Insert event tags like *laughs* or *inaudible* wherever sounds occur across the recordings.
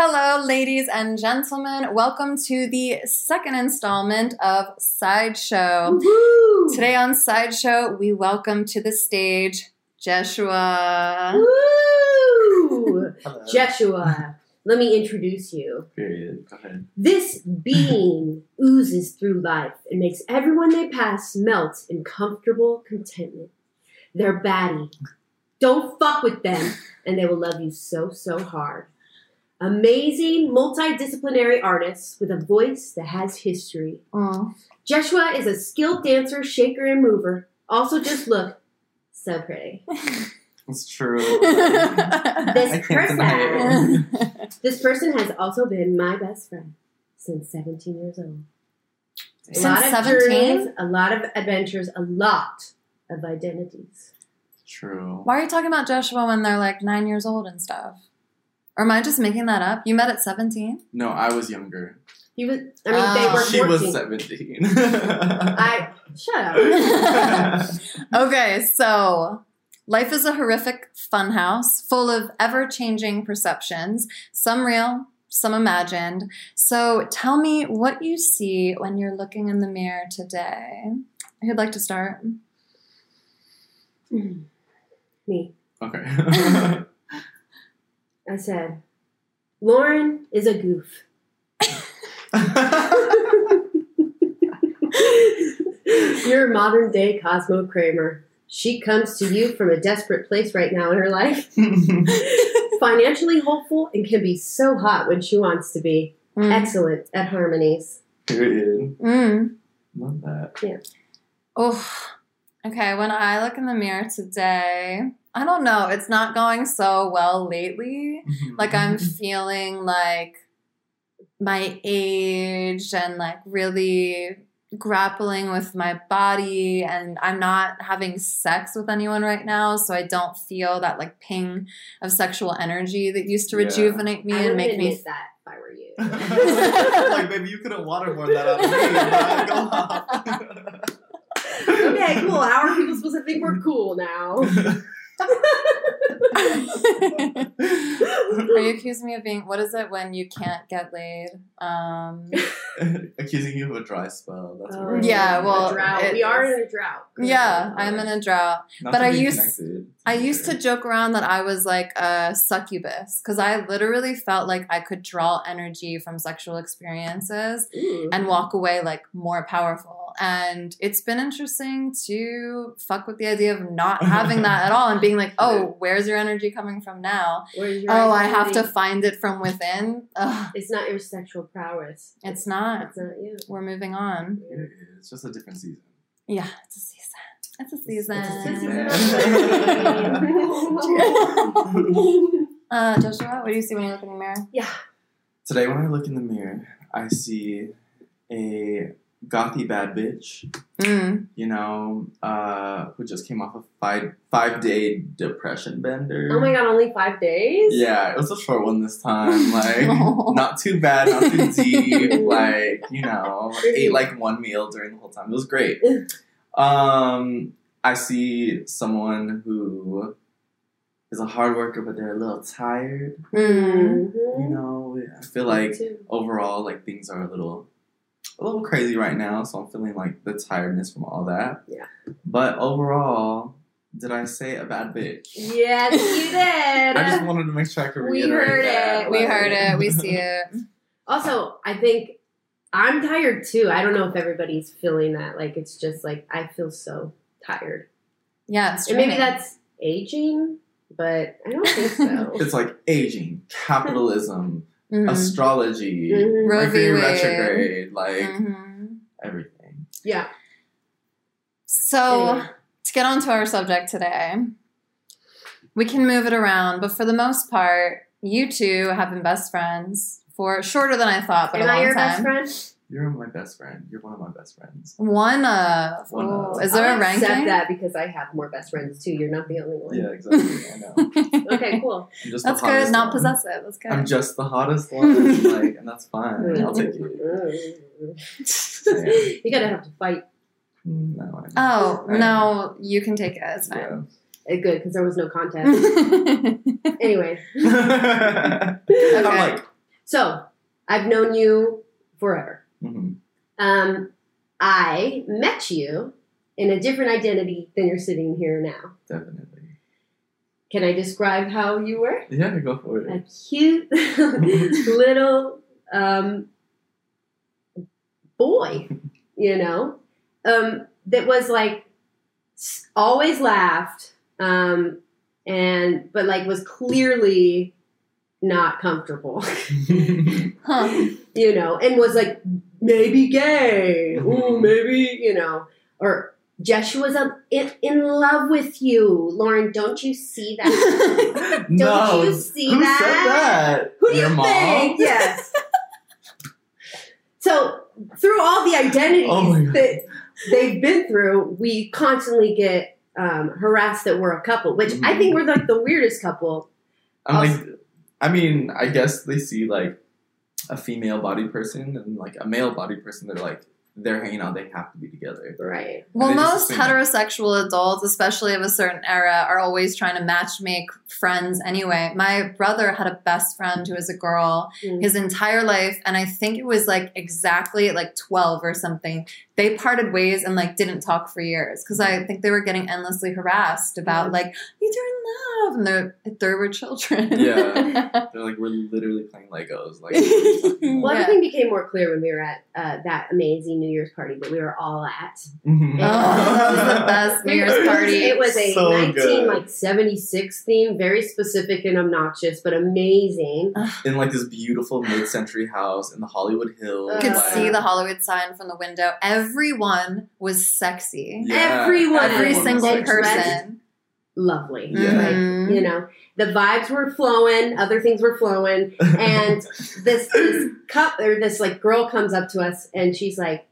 Hello, ladies and gentlemen. Welcome to the second installment of Sideshow. Today on Sideshow, we welcome to the stage Jeshua. Woo! *laughs* Jeshua, let me introduce you. Period. Go ahead. This being *laughs* oozes through life and makes everyone they pass melt in comfortable contentment. They're batty. Don't fuck with them, and they will love you so, so hard. Amazing multidisciplinary artist with a voice that has history. Oh, Jeshua is a skilled dancer, shaker, and mover. Also, just look so pretty. *laughs* It's true. *laughs* This I can't deny it. *laughs* This person has also been my best friend since 17 years old. A lot of 17? journeys, a lot of adventures, a lot of identities. True. Why are you talking about Joshua when they're like nine years old and stuff? Or am I just making that up? You met at 17? No, I was younger. He was, I mean, they Oh. were 14. She was 17. *laughs* I, shut up. *laughs* Okay, so life is a horrific funhouse full of ever changing perceptions, some real, some imagined. So tell me what you see when you're looking in the mirror today. Who'd like to start? Hmm. Me. okay. *laughs* I said, Lauren is a goof. *laughs* You're a modern day Cosmo Kramer. She comes to you from a desperate place right now in her life. *laughs* Financially hopeful and can be so hot when she wants to be. Mm. Excellent at harmonies. Period. Mm. Love that. Yeah. Oh, okay. When I look in the mirror today, I don't know. It's not going so well lately. Mm-hmm. Like I'm mm-hmm. feeling like my age and like really grappling with my body and I'm not having sex with anyone right now so I don't feel that like ping of sexual energy that used to Yeah. rejuvenate me I and make me admit that if I were you. *laughs* like, baby, you couldn't waterboard that out of me. Go off. *laughs* okay, cool. How are people supposed to think we're cool now? *laughs* Are you *laughs* accusing me of being what is it when you can't get laid? Um *laughs* Accusing you of a dry spell. That's Oh, what we're Yeah, well, it we are in a drought. yeah, I'm in a drought. Not but I used- connected. I used to joke around that I was like a succubus because I literally felt like I could draw energy from sexual experiences Ooh. and walk away like more powerful. And it's been interesting to fuck with the idea of not *laughs* having that at all and being like, oh, where's your energy coming from now? Where's your Oh, I have to find it from within. Ugh, It's not your sexual prowess. it's not. It's not you. We're moving on. It is. Just a different season. Yeah, it's a season. It's a *laughs* season. uh, Joshua, what do you see when you look in the mirror? yeah. Today, when I look in the mirror, I see a gothy bad bitch. Mm. You know, uh, who just came off a five five day depression bender. Oh my god, only five days? Yeah, it was a short one this time. *laughs* Like, Oh. not too bad, not too *laughs* deep. like, you know, ate like one meal during the whole time. It was great. Um, I see someone who is a hard worker, but they're a little tired. Mm. Mhm. You know, I feel like overall, like things are a little, a little crazy right now. So I'm feeling like the tiredness from all that. Yeah. But overall, did I say a bad bitch? Yes, you *laughs* did. I just wanted to make sure I could We heard that. it. We like- heard it. We see *laughs* it. Also, I think I'm tired too. I don't know if everybody's feeling that. Like it's just like I feel so tired. Yeah, it's And maybe that's aging, but I don't think so. *laughs* It's like aging, capitalism, Mhm. astrology, Mhm. Roe v. Mercury Wade. retrograde, like Mhm. everything. Yeah. So, Anyway. to get onto our subject today, we can move it around, but for the most part, you two have been best friends for shorter than I thought, but Am a I long your time. best friend? You're my best friend. You're one of my best friends. One of. One of. is there I'll a ranking? accept that because I have more best friends too. You're not the only one. Yeah, exactly. I *laughs* know. Okay, cool. I'm just That's the good. Not one. possessive. That's good. I'm just the hottest one, *laughs* like, and that's fine. I'll take it. *laughs* you gotta have to fight. No, oh I no, you can take it. It's fine. Uh, Good, because there was no contest. anyway, I'm like, so I've known you forever. Mhm. Um, I met you in a different identity than you're sitting here now. definitely. Can I describe how you were? Yeah, go for it. A cute *laughs* *laughs* little um, boy, you know, um, that was like always laughed, um, and but like was clearly not comfortable, Huh. *laughs* you know, and was like maybe gay, *laughs* ooh, maybe you know, or Joshua's um, in, in love with you, Lauren. Don't you see that? *laughs* Don't you see who that? said that? Who do Your you mom? think? Yes. *laughs* so through all the identities Oh that they've been through, we constantly get um, harassed that we're a couple, which I Mhm. think we're like the weirdest couple. I'm like, I mean, I guess they see like a female body person and like a male body person. They're like, they're hanging out. They have to be together. Right. Well, most assume that. heterosexual adults, especially of a certain era, are always trying to match make friends anyway. My brother had a best friend who was a girl Mm. his entire life, and I think it was like exactly at like 12 or something. They parted ways and like didn't talk for years because I think they were getting endlessly harassed about like, these are in love, and they're, they were children. Yeah. *laughs* They're like, we're literally playing Legos. Like, *laughs* Well, Yeah. everything became more clear when we were at uh, that amazing New Year's party that we were all at. Mhm. Oh, that was the best New Year's *laughs* party. It was a So 19 good. like 76 theme, very specific and obnoxious, but amazing. in like this beautiful mid-century house in the Hollywood Hills. You could see the Hollywood sign from the window. Everyone was sexy. Yeah, Everyone. Every everyone single They person. Lovely. Yeah. Like, Mhm. you know, the vibes were flowing, other things were flowing, *laughs* and this this cup or this like girl comes up to us and she's like,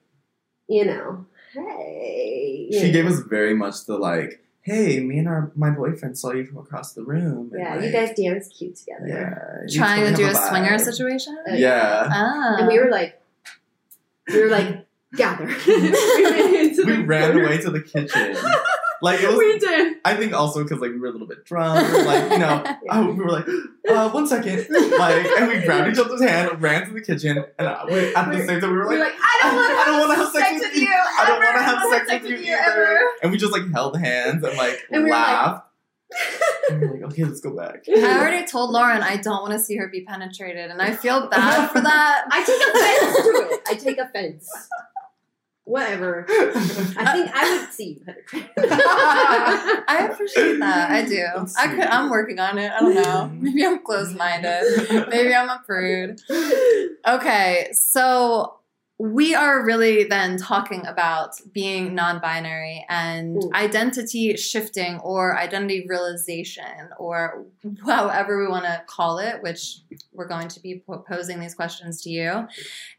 you know, hey. you she know. gave us very much the like, hey, me and our my boyfriend saw you from across the room. Yeah, like, you guys dance cute together. yeah, Trying to do a have swinger situation? Uh, Yeah. Ah. And we were like, we were like, gather. *laughs* we ran into we the ran corner. away to the kitchen. *laughs* Like it was, We did. I think also because like we were a little bit drunk, like you know, *laughs* uh, we were like, uh, one second, like, and we grabbed each other's hand, ran to the kitchen, and uh, we, at the We're- same time we were We like, were like, I don't want to I don't wanna have sex with you. I don't want to have sex with you either. And we just like held hands and like And we laughed. and we were like, okay, let's go back. I already told Lauren I don't want to see her be penetrated, and I feel bad for that. I take offense to it. I take offense. Whatever. *laughs* I uh, think I would see you penetrate. *laughs* I appreciate that. I do. *laughs* I could. I'm working on it. I don't know. Maybe I'm closed-minded. Maybe I'm a prude. Okay, so we are really then talking about being non binary and Ooh. identity shifting or identity realization or however we want to call it, which we're going to be posing these questions to you.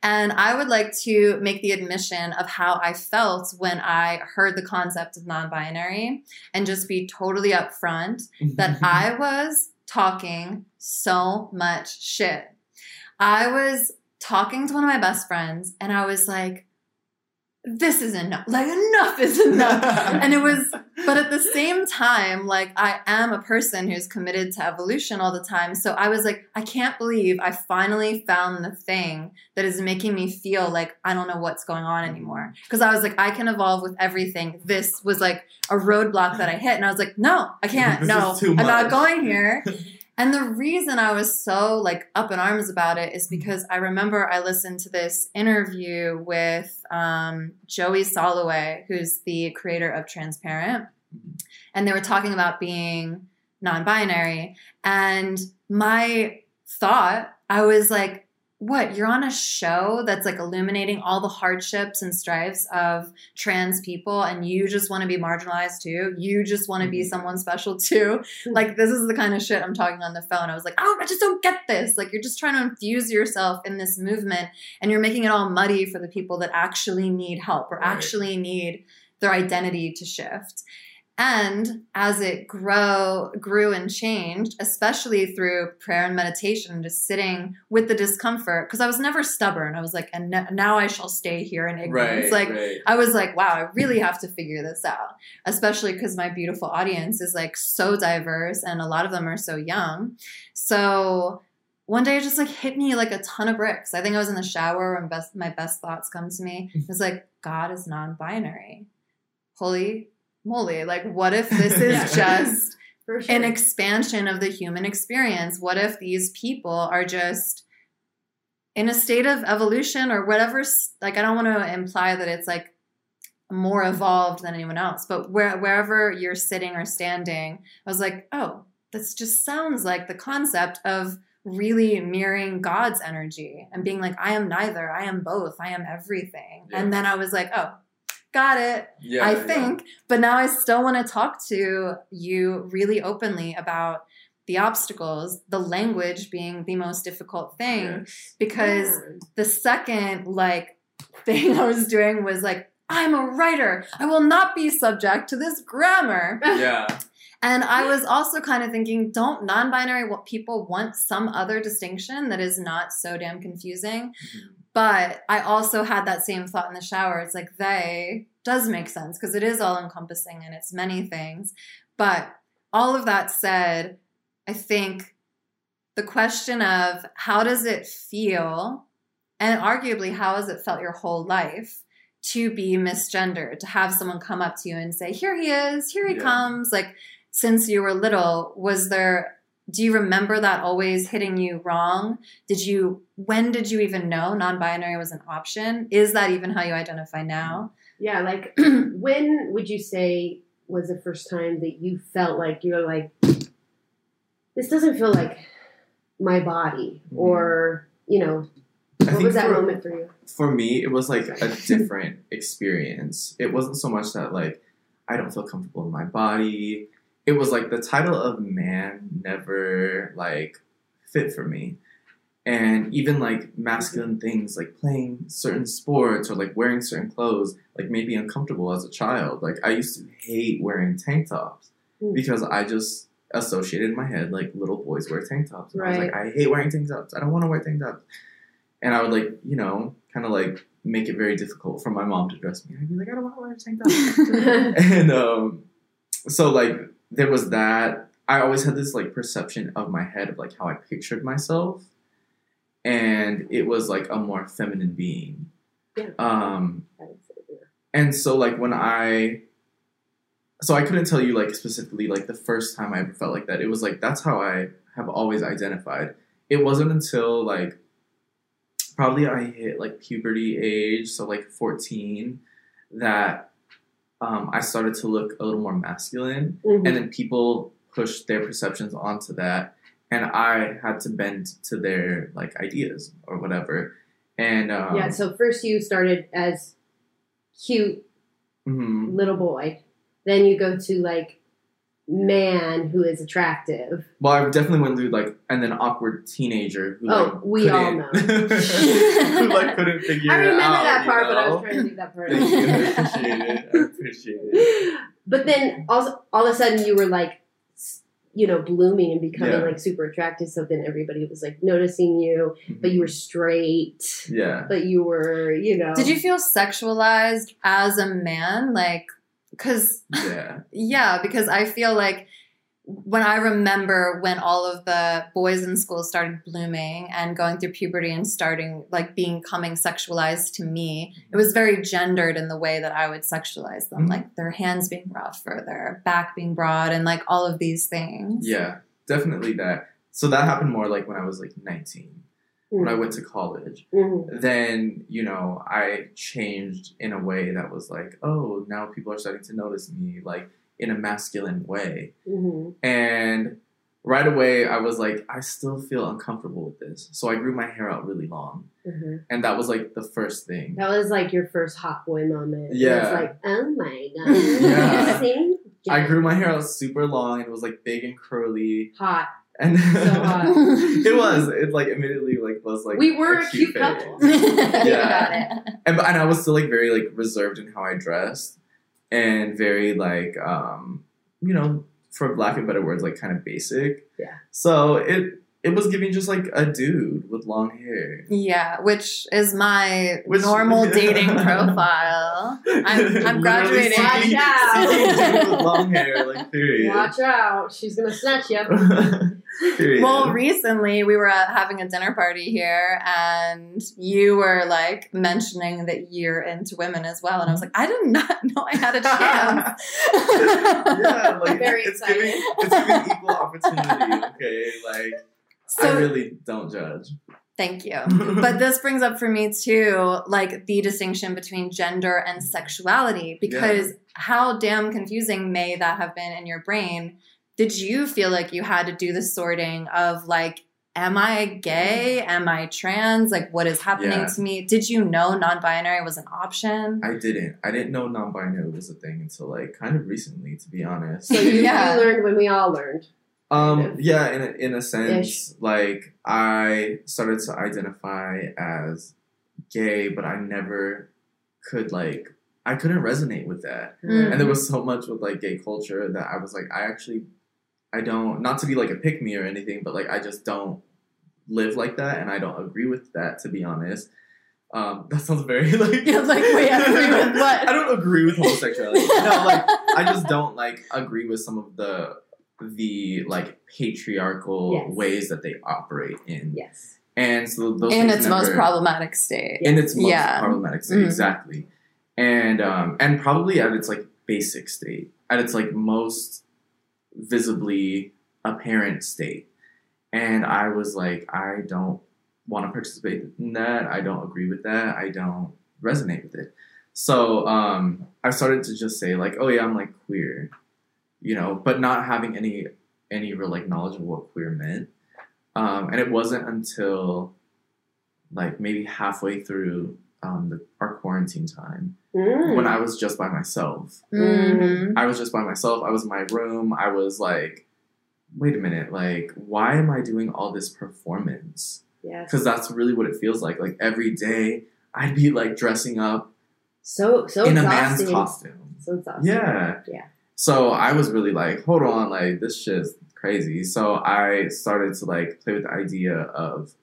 And I would like to make the admission of how I felt when I heard the concept of non binary and just be totally upfront that *laughs* I was talking so much shit. I was talking to one of my best friends and I was like, this is enough. Like, enough is enough. *laughs* and it was, but at the same time, like, I am a person who's committed to evolution all the time. So I was like, I can't believe I finally found the thing that is making me feel like I don't know what's going on anymore. Because I was like, I can evolve with everything. This was like a roadblock that I hit. And I was like, no, I can't. *laughs* No, I'm not going here. *laughs* And the reason I was so like up in arms about it Mm-hmm. because I remember I listened to this interview with um, Joey Soloway, who's the creator of Transparent, Mhm. and they were talking about being non-binary. And my thought, I was like, "What? You're on a show that's like illuminating all the hardships and strifes of trans people, and you just want to be marginalized too. You just want to be Mhm. someone special too." like this is the kind of shit I'm talking on the phone. I was like, oh, I just don't get this. Like you're just trying to infuse yourself in this movement, and you're making it all muddy for the people that actually need help or Right. actually need their identity to shift. And as it grow grew and changed, especially through prayer and meditation, and just sitting with the discomfort, because I was never stubborn. I was like, and now I shall stay here in ignorance. Right. like right. I was like, wow, I really have to figure this out, especially because my beautiful audience is like so diverse and a lot of them are so young. So one day it just like hit me like a ton of bricks. I think I was in the shower when best, my best thoughts come to me. Mm. It was like, God is non binary. Holy moly. Like, what if this *laughs* is just sure. an expansion of the human experience. What if these people are just in a state of evolution or whatever? Like, I don't want to imply that it's like more evolved than anyone else, but where, wherever you're sitting or standing, I was like, oh, this just sounds like the concept of really mirroring God's energy and being like, I am neither, I am both, I am everything. Yeah. And then I was like, oh, got it. yeah, I yeah. think, but now I still want to talk to you really openly about the obstacles, the language being the most difficult thing. Yes. Because Yeah. the second like thing I was doing was like, I'm a writer. I will not be subject to this grammar. Yeah. *laughs* And I was also kind of thinking, don't non binary people want some other distinction that is not so damn confusing? Mm-hmm. But I also had that same thought in the shower. It's like they does make sense because it is all encompassing and it's many things. But all of that said, I think the question of how does it feel, and arguably how has it felt your whole life to be misgendered, to have someone come up to you and say, Here he is, here he Yeah. comes. Like, since you were little, was there, do you remember that always hitting you wrong? Did you, when did you even know non binary was an option? Is that even how you identify now? Yeah, like *clears throat* when would you say was the first time that you felt like you're like, this doesn't feel like my body, Mhm. or you know, I what was that for- moment for you? for me, it was like a *laughs* different experience. It wasn't so much that like I don't feel comfortable in my body. It was like the title of man never like fit for me. And even like masculine things like playing certain sports or like wearing certain clothes like made me uncomfortable as a child. Like I used to hate wearing tank tops Mm. because I just associated in my head like little boys wear tank tops. And I was like, Right. I hate wearing tank tops. I don't want to wear tank tops and I would like, you know, kind of like make it very difficult for my mom to dress me. I'd be like, I don't want to wear a tank top. *laughs* *laughs* and um, so like there was that. I always had this like perception of my head of like how I pictured myself, and it was like a more feminine being. Yeah. Um, and so like when I so I couldn't tell you like specifically like the first time I ever felt like that. It was like that's how I have always identified. It wasn't until like probably I hit like puberty age, so like 14, that um, I started to look a little more masculine. Mhm. And then people pushed their perceptions onto that. And I had to bend to their like ideas or whatever. And um, yeah, so first you started as cute mhm. little boy, then you go to like man who is attractive. Well, I definitely went through like and then awkward teenager who Oh, like, we all couldn't- know. *laughs* who like couldn't figure I remember out. that you part, but I was trying to leave that part. Thank you. I appreciate it. I appreciate it. *laughs* But then also all of a sudden you were like you know, blooming and becoming Yeah. like super attractive. So then everybody was like noticing you, mm-hmm. but you were straight, yeah. but you were, you know. Did you feel sexualized as a man? Like, because Yeah. Yeah, because I feel like when I remember when all of the boys in school started blooming and going through puberty and starting like being coming sexualized to me, it was very gendered in the way that I would sexualize them, Mhm. like their hands being rough or their back being broad and like all of these things. Yeah. Definitely that. so that happened more like when I was like 19, when I Mm. went to college. Mhm. Then, you know, I changed in a way that was like, oh, now people are starting to notice me, like in a masculine way. Mhm. And right away, I was like, I still feel uncomfortable with this. So I grew my hair out really long. Mhm. And that was like the first thing. That was like your first hot boy moment. Yeah. Like, oh my *laughs* god. Yeah. *laughs* I grew my hair out super long and it was like big and curly. hot. And hot. *laughs* it was. It like immediately like was like we were a cute phase. couple. *laughs* Yeah. and and I was still like very like reserved in how I dressed, and very like um you know for lack of better words like kind of basic. Yeah. So it it was giving just like a dude with long hair. Yeah, which is my Which- normal *laughs* dating profile. I'm, *laughs* I'm graduating. Watch out. dude with long hair, like period. Watch out. She's gonna snatch you. *laughs* period. Well, recently we were uh, having a dinner party here, and you were like mentioning that you're into women as well, and I was like, I did not know I had a chance. yeah, like Very it's excited. giving it's giving equal opportunity. Okay, like I So really don't judge. thank you. *laughs* But this brings up for me too, like the distinction between gender and sexuality, because how damn confusing may that have been in your brain? Did you feel like you had to do the sorting of like, am I gay? Am I trans? Like, what is happening Yeah. to me? Did you know non binary was an option? I didn't. I didn't know non-binary was a thing until like kind of recently, to be honest. So you, *laughs* Yeah. you learned when we all learned. Um, yeah, in a, in a sense, Ish. like I started to identify as gay, but I never could like I couldn't resonate with that. Mm. And there was so much with like gay culture that I was like, I actually I don't not to be like a pick me or anything, but like I just don't live like that and I don't agree with that to be honest. Um, *laughs* that sounds very like *laughs* You're like, wait, agree with *laughs* what? I don't agree with homosexuality. no, like I just don't like agree with some of the the like patriarchal Yes. ways that they operate in. Yes. And so those in its most problematic state. in its most Yeah. problematic state, Mhm. exactly. And um and probably at its like basic state, at its like most visibly apparent state. And I was like, I don't want to participate in that. I don't agree with that. I don't resonate with it. So um I started to just say like, oh yeah, I'm like queer, you know, but not having any any real like knowledge of what queer meant. Um, and it wasn't until like maybe halfway through um, the, our quarantine time Mm. when I was just by myself. Mhm. I was just by myself. I was in my room. I was like, wait a minute, like, why am I doing all this performance? yes. Because that's really what it feels like. Like every day, I'd be like dressing up So so in a man's costume. So exhausting. Yeah. Yeah. So I was really like, hold on, like this shit's crazy. So I started to like play with the idea of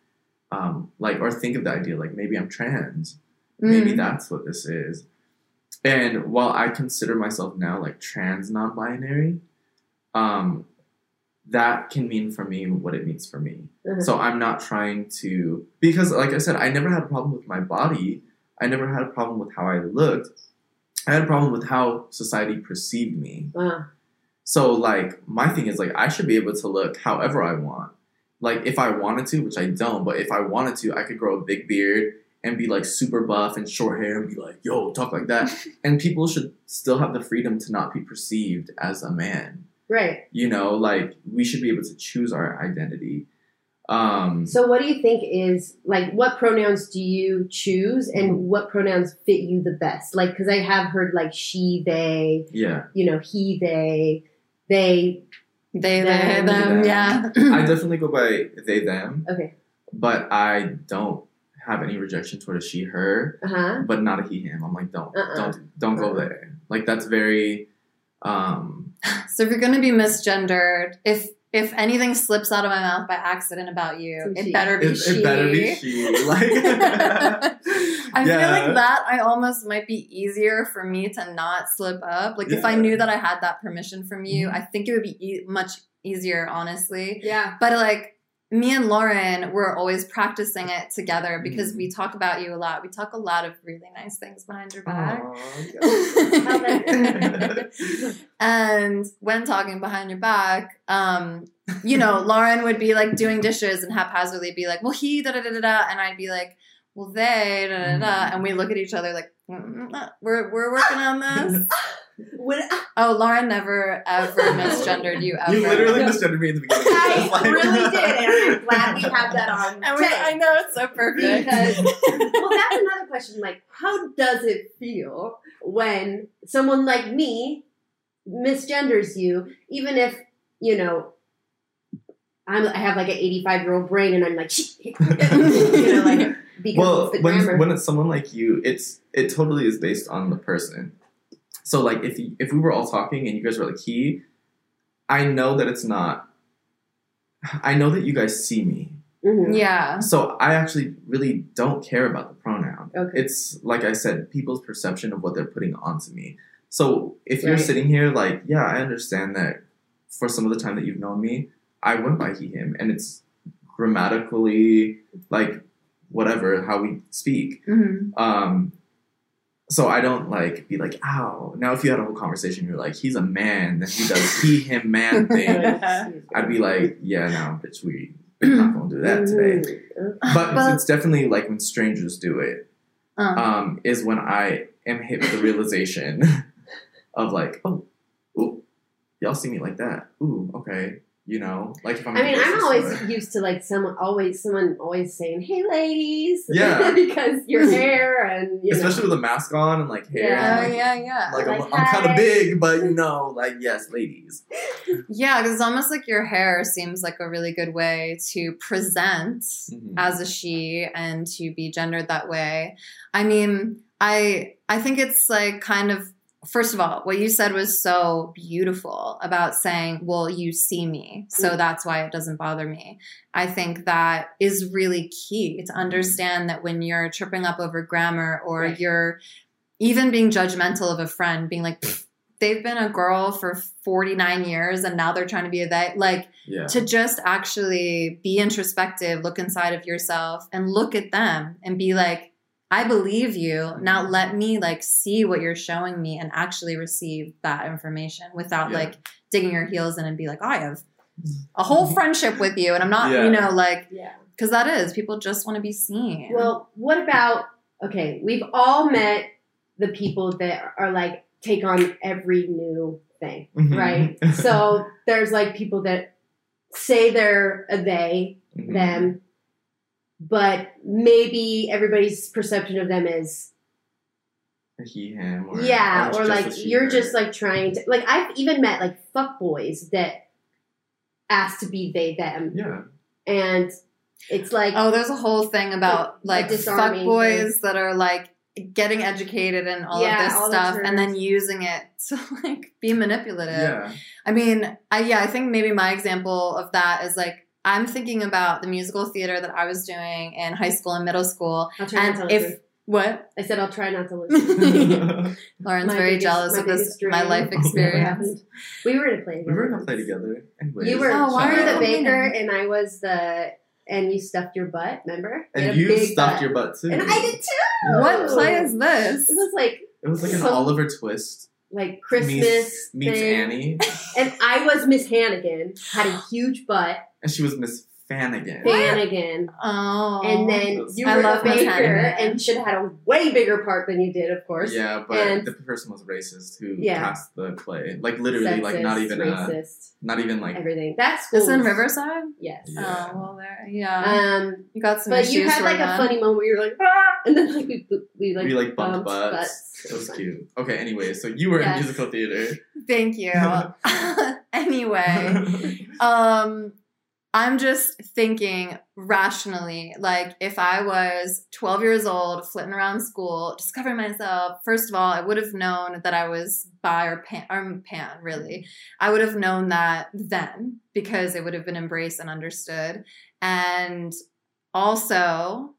um like or think of the idea like maybe I'm trans. Maybe Mm. that's what this is. And while I consider myself now like trans non-binary, um that can mean for me what it means for me. Uh-huh. So I'm not trying to because like I said, I never had a problem with my body. I never had a problem with how I looked. I had a problem with how society perceived me. Wow. So like my thing is like I should be able to look however I want. Like if I wanted to, which I don't, but if I wanted to, I could grow a big beard and be like super buff and short hair and be like, yo, talk like that. *laughs* and people should still have the freedom to not be perceived as a man. Right. You know, like we should be able to choose our identity. Um So what do you think is like what pronouns do you choose and what pronouns fit you the best? Like cuz I have heard like she they, yeah. you know, he they, they They, they, Them. them, yeah. I definitely go by they them, okay. but I don't have any rejection toward a she her. Uh-huh. but not a he him. I'm like, don't Uh-uh. don't don't go Uh-uh. there. Like that's very um *laughs* So if you're going to be misgendered, if if anything slips out of my mouth by accident about you, It's it better be it, she. it better be she. Like *laughs* *laughs* I feel like that I almost might be easier for me to not slip up. Like if I knew that I had that permission from you, Mhm. I think it would be e- much easier, honestly. Yeah. But like me and Lauren, we're always practicing it together because Mhm. we talk about you a lot. We talk a lot of really nice things behind your back. Aw, yeah. *laughs* *laughs* And when talking behind your back, um, you know, Lauren would be like doing dishes and haphazardly be like, well, he, da da da da da. And I'd be like, well, they, da da da. And we look at each other like, "Mm, mm, we're, we're working on this. *laughs* When Oh, Lauren never ever misgendered you ever. You literally misgendered me in the beginning. I Like- really did, and I'm *laughs* glad we have that on And we, tape. I know it's so perfect. Because well, that's another question. Like, how does it feel when someone like me misgenders you, even if you know I'm, I have like an 85 year old brain, and I'm like, "Shit," *laughs* you know, like because well, it's the when when it's someone like you, it's it totally is based on the person. So like if if we were all talking and you guys were like he, I know that it's not. I know that you guys see me, Mhm. yeah. so I actually really don't care about the pronoun. Okay. It's like I said, people's perception of what they're putting onto me. So if you're Right. sitting here, like, yeah, I understand that for some of the time that you've known me, I went by he, him, and it's grammatically like whatever how we speak. hmm Um, so I don't like be like, ow. Now, if you had a whole conversation, you're like, he's a man, then he does he, him, man *laughs* thing. *laughs* I'd be like, yeah, no, bitch, we, we're not gonna do that today. Mhm. But But- it's definitely like when strangers do it, Uh, um, is when I am hit with the realization *laughs* of like, oh, ooh, y'all see me like that. Ooh, okay. You know, like if I'm I mean, I'm always store. used to like someone always someone always saying, "Hey, ladies," *laughs* Yeah. because your *laughs* hair and you especially know, with a mask on and like hair. Yeah. oh and, like, yeah, yeah. like, I'm, I'm kind of big, but you know, like yes, ladies. *laughs* Yeah, because it's almost like your hair seems like a really good way to present Mhm. as a she and to be gendered that way. I mean, I I think it's like kind of first of all, what you said was so beautiful about saying, "Well, you see me, so Mm. that's why it doesn't bother me." I think that is really key to understand that when you're tripping up over grammar or Right. you're even being judgmental of a friend, being like, they've been a girl for 49 years and now they're trying to be a they, like, Yeah. to just actually be introspective, look inside of yourself and look at them and be like, I believe you. Now let me like see what you're showing me and actually receive that information without Yeah. like digging your heels in and be like, oh, I have a whole friendship with you and I'm not, Yeah. you know, like yeah. because that is people just want to be seen. Well, what about okay? We've all met the people that are like take on every new thing, Mhm. right? *laughs* so there's like people that say they're a they, Mhm. them, but maybe everybody's perception of them is A he, him, or yeah, it's or like you're just like trying to like I've even met like fuck boys that ask to be they them, yeah. and it's like oh, there's a whole thing about The- like the disarming fuck boys that are like getting educated and all Yeah, of this all the stuff and then using it *laughs* to like be manipulative. Yeah. I mean, I, yeah, I think maybe my example of that is like I'm thinking about the musical theater that I was doing in high school and middle school, I'll try not and to if listen. what I said I'll try not to listen. *laughs* Lauren's My very biggest- jealous of this dream my life *laughs* experience. We were in a play. we were together gonna play together. Anyways, You were, Oh, why you were the baker, complaining? and I was the, and you stuffed your butt. Remember? and you big stuffed butt. your butt too. and I did too. What play is this? It was like It was like an So- Oliver Twist like Christmas meets, meets. Annie, and I was Miss Hannigan, had a huge butt, and she was Miss Fanigan. Hannigan, Oh, and then you I were love the Miss baker, Hannigan. and should have had a way bigger part than you did, of course. Yeah, but And- the person was racist who Yeah. cast the play. Like literally, like not Sexist, even a, not even like everything. That's this in Riverside. Yes. Yeah. Oh well, there, yeah. Um, you got some but you had like a Rohan. funny moment where you were like, ah! and then like we we like we like bumped, bumped butts. It was cute. Okay, anyway, so you were Yes. in musical theater. Thank you. *laughs* *laughs* anyway, *laughs* um, I'm just thinking rationally. Like, if I was 12 years old, flitting around school, discovering myself, first of all, I would have known that I was bi or pan, or pan, really. I would have known that then because it would have been embraced and understood. And also,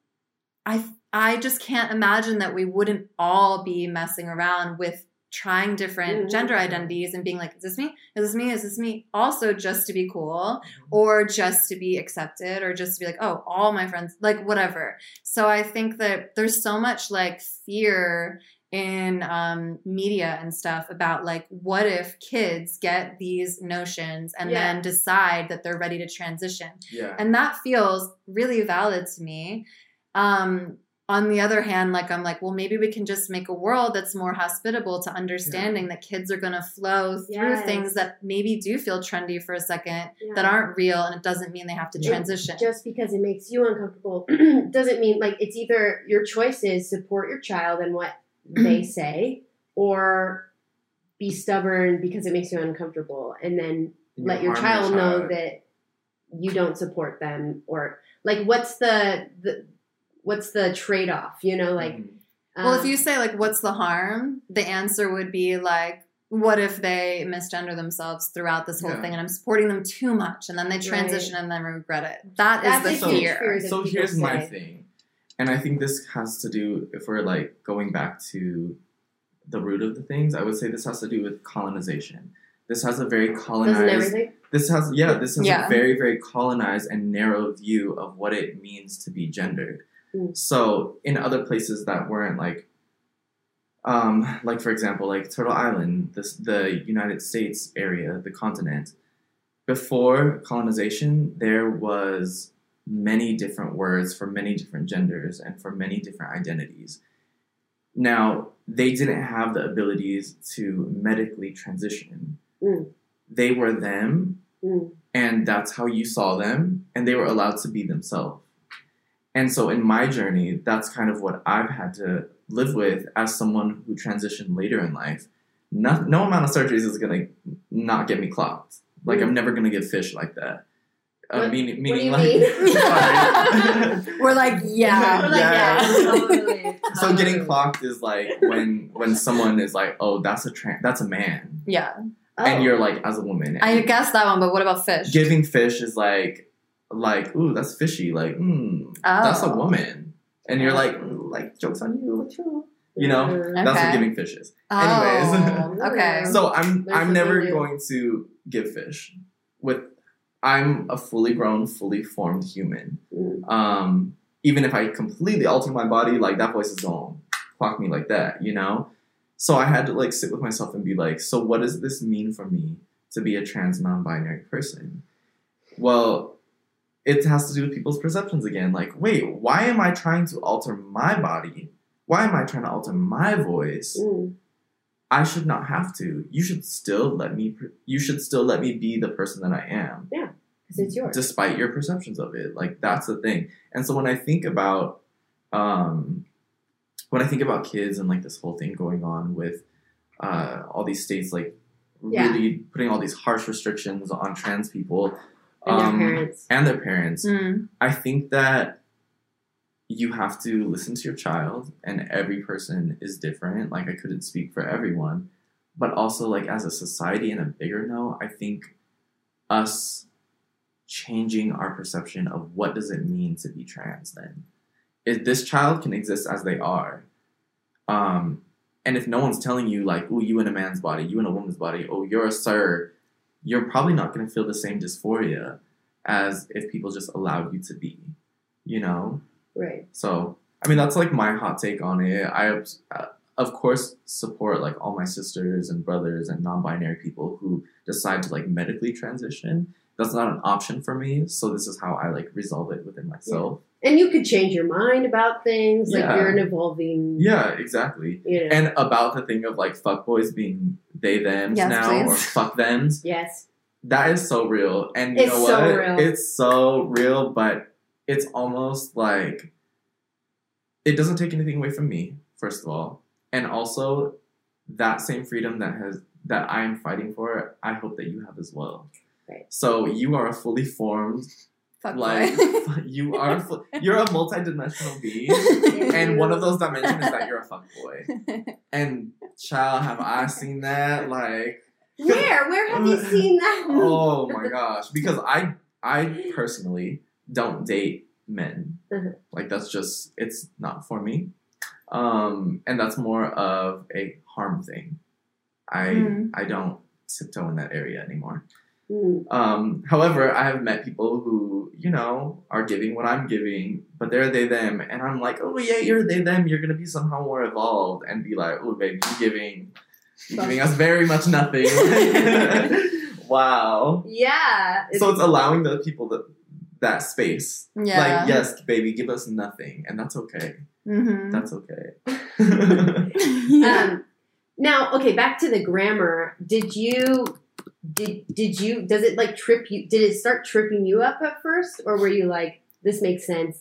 I I just can't imagine that we wouldn't all be messing around with trying different Mhm. gender identities and being like, is this me? Is this me? Is this me? Also, just to be cool or just to be accepted or just to be like, oh, all my friends, like whatever. So I think that there's so much like fear in um, media and stuff about like what if kids get these notions and Yeah. then decide that they're ready to transition Yeah. and that feels really valid to me um on the other hand like i'm like well maybe we can just make a world that's more hospitable to understanding that kids are going to flow through Yes. things that maybe do feel trendy for a second Yeah. that aren't real and it doesn't mean they have to Yeah. transition just because it makes you uncomfortable *clears throat* doesn't mean like it's either your choice is support your child and what *clears throat* they say or be stubborn because it makes you uncomfortable and then You let your harm child know that you don't support them or like what's the, the what's the trade-off you know like Mhm. well if um, you say like what's the harm the answer would be like what if they misgender themselves throughout this whole Yeah. thing and i'm supporting them too much and then they transition and then regret it that is That's the a fear fear. so people here's my thing and i think this has to do if we're like going back to the root of the things i would say this has to do with colonization this has a very colonized this has yeah this has Yeah. a very very colonized and narrow view of what it means to be gendered Mm. so in other places that weren't like um like for example like turtle island this the united states area the continent before colonization there was many different words for many different genders and for many different identities now they didn't have the abilities to medically transition Mm. they were them Mm. and that's how you saw them and they were allowed to be themselves and so in my journey that's kind of what i've had to live with as someone who transitioned later in life. No, no amount of surgeries is going to not get me clocked like i'm never going to get fish like that. Uh, What- meaning, what do meaning you like mean? *laughs* *laughs* We're like yeah. *laughs* We're like, Yeah. totally, so getting totally. clocked is like when when someone is like oh that's a trans that's a man. Yeah. Oh. and you're like as a woman. I guess that one but what about fish? Giving fish is like like ooh that's fishy like mm, that's a Oh. woman and you're like "Mm, like jokes on you like, sure." you know Mhm. that's what giving fish is oh, Anyways. *laughs* okay so i'm There's i'm never going to give fish with i'm a fully grown fully formed human Mm. um even if i completely alter my body like that voice is gonna clock me like that you know so i had to like sit with myself and be like so what does this mean for me to be a trans non-binary person well it has to do with people's perceptions again. Like wait why am i trying to alter my body? Why am i trying to alter my voice? Mm. i should not have to. You should still let me you should still let me be the person that i am. 'Cause it's yours. despite your perceptions of it. Like that's the thing. And so when i think about um when i think about kids and like this whole thing going on with uh all these states like Yeah. really putting all these harsh restrictions on trans people and um, their parents. and their parents Mm. i think that you have to listen to your child and every person is different like i couldn't speak for everyone but also like as a society and a bigger note i think us changing our perception of what does it mean to be trans then if this child can exist as they are um and if no one's telling you like oh you in a man's body you in a woman's body oh you're a sir you're probably not going to feel the same dysphoria as if people just allowed you to be you know Right. so, I mean, that's like my hot take on it. I, uh, of course, support like all my sisters and brothers and non-binary people who decide to like medically transition. That's not an option for me. So this is how I like resolve it within myself. And you could change your mind about things. Like you're an evolving. Yeah, exactly. You know. And about the thing of like fuckboys being they thems Yes, now please. or fuck thems. yes. That is so real. And you It's know so what? real. It's so real, but it's almost like it doesn't take anything away from me, first of all. And also that same freedom that has that I am fighting for, I hope that you have as well. Right. So you are a fully formed Fuck like *laughs* you are you're a multi-dimensional being. And one of those dimensions is that you're a fuckboy. And child, have I seen that? Like Where? Where have you seen that? *laughs* oh my gosh because i i personally don't date men Mhm. like that's just it's not for me um and that's more of a harm thing i Mm. i don't tiptoe in that area anymore. Um, however, I have met people who, you know, are giving what I'm giving, but they're they them, and I'm like, oh yeah, you're they them. You're gonna be somehow more evolved and be like, oh baby, you're giving, you're giving us very much nothing. *laughs* wow. Yeah. So it's allowing the people that that space. Yeah. Like, yes, baby, give us nothing, and that's okay. Mhm. That's okay. *laughs* um, now, okay, back to the grammar. Did you did did you does it like trip you? Did it start tripping you up at first, or were you like, this makes sense?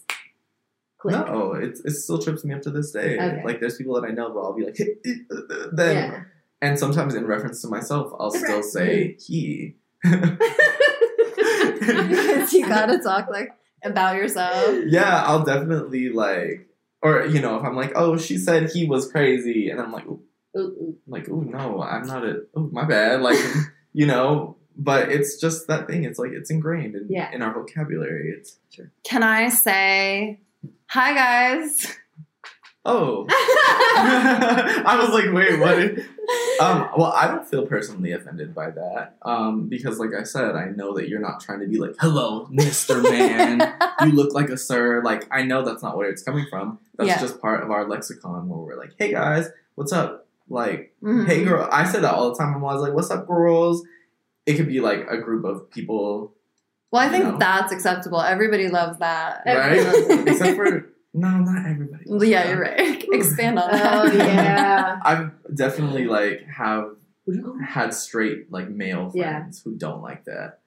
Click. no, it, it still trips me up to this day. Okay. Like, there's people that I know where I'll be like, eh, eh, eh, then, Yeah. and sometimes in reference to myself, I'll still say mm-hmm. he. you gotta talk like about yourself. yeah, I'll definitely like, or you know, if I'm like, oh, she said he was crazy, and I'm like, ooh, Ooh, ooh. Like, oh no, I'm not a, oh my bad, like, *laughs* you know. But it's just that thing. It's like it's ingrained in, Yeah. in our vocabulary. It's Can I say, hi guys? oh, *laughs* I was like, wait, what? Um, well, I don't feel personally offended by that. Um, because like I said, I know that you're not trying to be like, hello, Mister Man. you look like a sir. Like I know that's not where it's coming from. That's Yeah. just part of our lexicon where we're like, hey guys, what's up? Like, Mhm. hey girl. I said that all the time. I'm always like, what's up, girls? It could be like a group of people, Well, I think know? that's acceptable. Everybody loves that. right? *laughs* Except for no, not everybody. loves Yeah, that. you're right. *laughs* Expand on that. Oh yeah. *laughs* I've definitely like have Would you go? had straight like male Yeah. friends who don't like that.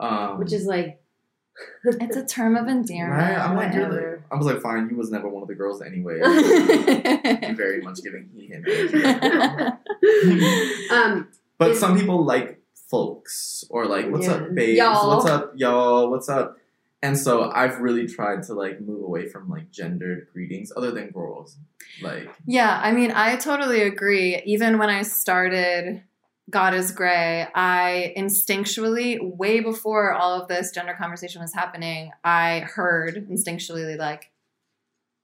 Um, Which is like It's a term of endearment. right. I'm like, like, I was like, fine. You was never one of the girls anyway. *laughs* I'm very much giving he him energy. *laughs* um But some people like folks or like, what's Yeah. up, babes? Y'all. What's up, y'all? What's up? And so I've really tried to like move away from like gendered greetings other than girls. Like, Yeah, I mean, I totally agree. Even when I started God is Gray, I instinctually, way before all of this gender conversation was happening, I heard instinctually like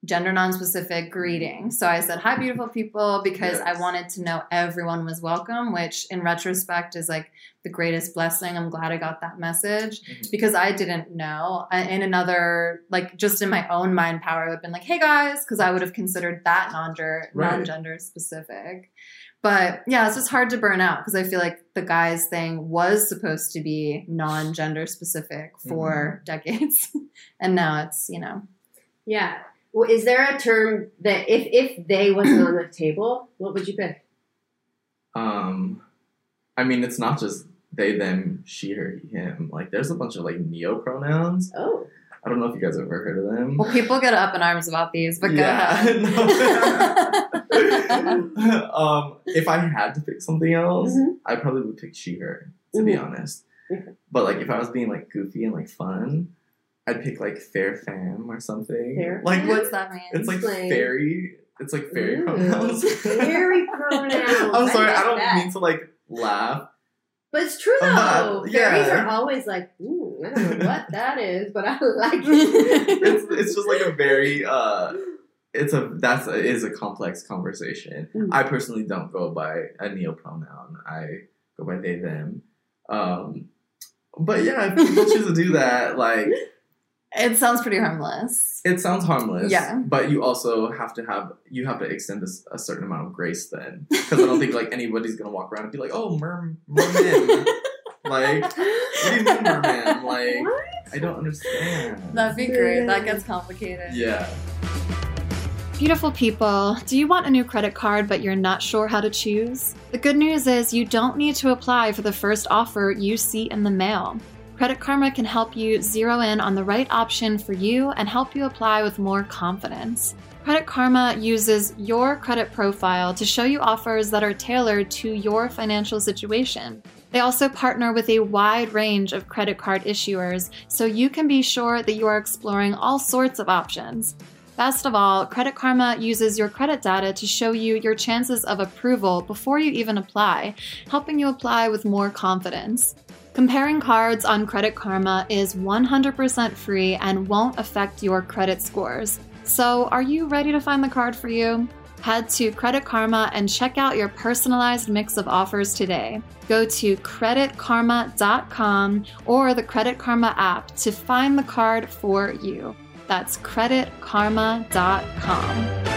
gender non-specific greeting. So I said, "Hi, beautiful people," because I wanted to know everyone was welcome. Which, in retrospect, is like the greatest blessing. I'm glad I got that message Mhm. because I didn't know. In another, like, just in my own mind power, I would have been like, "Hey guys," because I would have considered that non-gender, Right. non-gender specific. But yeah, it's just hard to burn out because I feel like the guys thing was supposed to be non-gender specific for *laughs* decades, and now it's you know yeah. Well, is there a term that if if they wasn't on the table, what would you pick? um, I mean, it's not just they, them, she, her, him. Like, there's a bunch of like neo pronouns. Oh. I don't know if you guys have ever heard of them. well, people get up in arms about these, but Yeah, go ahead. *laughs* *laughs* um, if I had to pick something else, Mhm. I probably would pick she, her, to be Mhm. honest. Okay. But like, if I was being like goofy and like fun, I'd pick like fair femme or something. Fair like? What's that mean? It's like Explain. fairy. It's like fairy Ooh, pronouns. fairy pronouns. *laughs* I'm sorry, I I, don't that. mean to like laugh. But it's true Uh, though. yeah. Fairies are always like, Ooh, I don't know what *laughs* that is, but I like it. It's it's just like a very uh it's a that's a, is a complex conversation. Mm. I personally don't go by a neo pronoun. I go by they them. Um, but yeah, if people choose to do that, like it sounds pretty harmless. it sounds harmless. Yeah. But you also have to have you have to extend this a certain amount of grace then, because I don't think like anybody's gonna walk around and be like, oh mer merman, *laughs* like what do you mean merman? *laughs* Like What? I don't understand. That'd be great. That gets complicated. yeah. Beautiful people, do you want a new credit card but you're not sure how to choose? The good news is you don't need to apply for the first offer you see in the mail. Credit Karma can help you zero in on the right option for you and help you apply with more confidence. Credit Karma uses your credit profile to show you offers that are tailored to your financial situation. They also partner with a wide range of credit card issuers so you can be sure that you are exploring all sorts of options. Best of all, Credit Karma uses your credit data to show you your chances of approval before you even apply, helping you apply with more confidence. Comparing cards on Credit Karma is 100% free and won't affect your credit scores. So, are you ready to find the card for you? Head to Credit Karma and check out your personalized mix of offers today. Go to creditkarma.com or the Credit Karma app to find the card for you. That's creditkarma.com.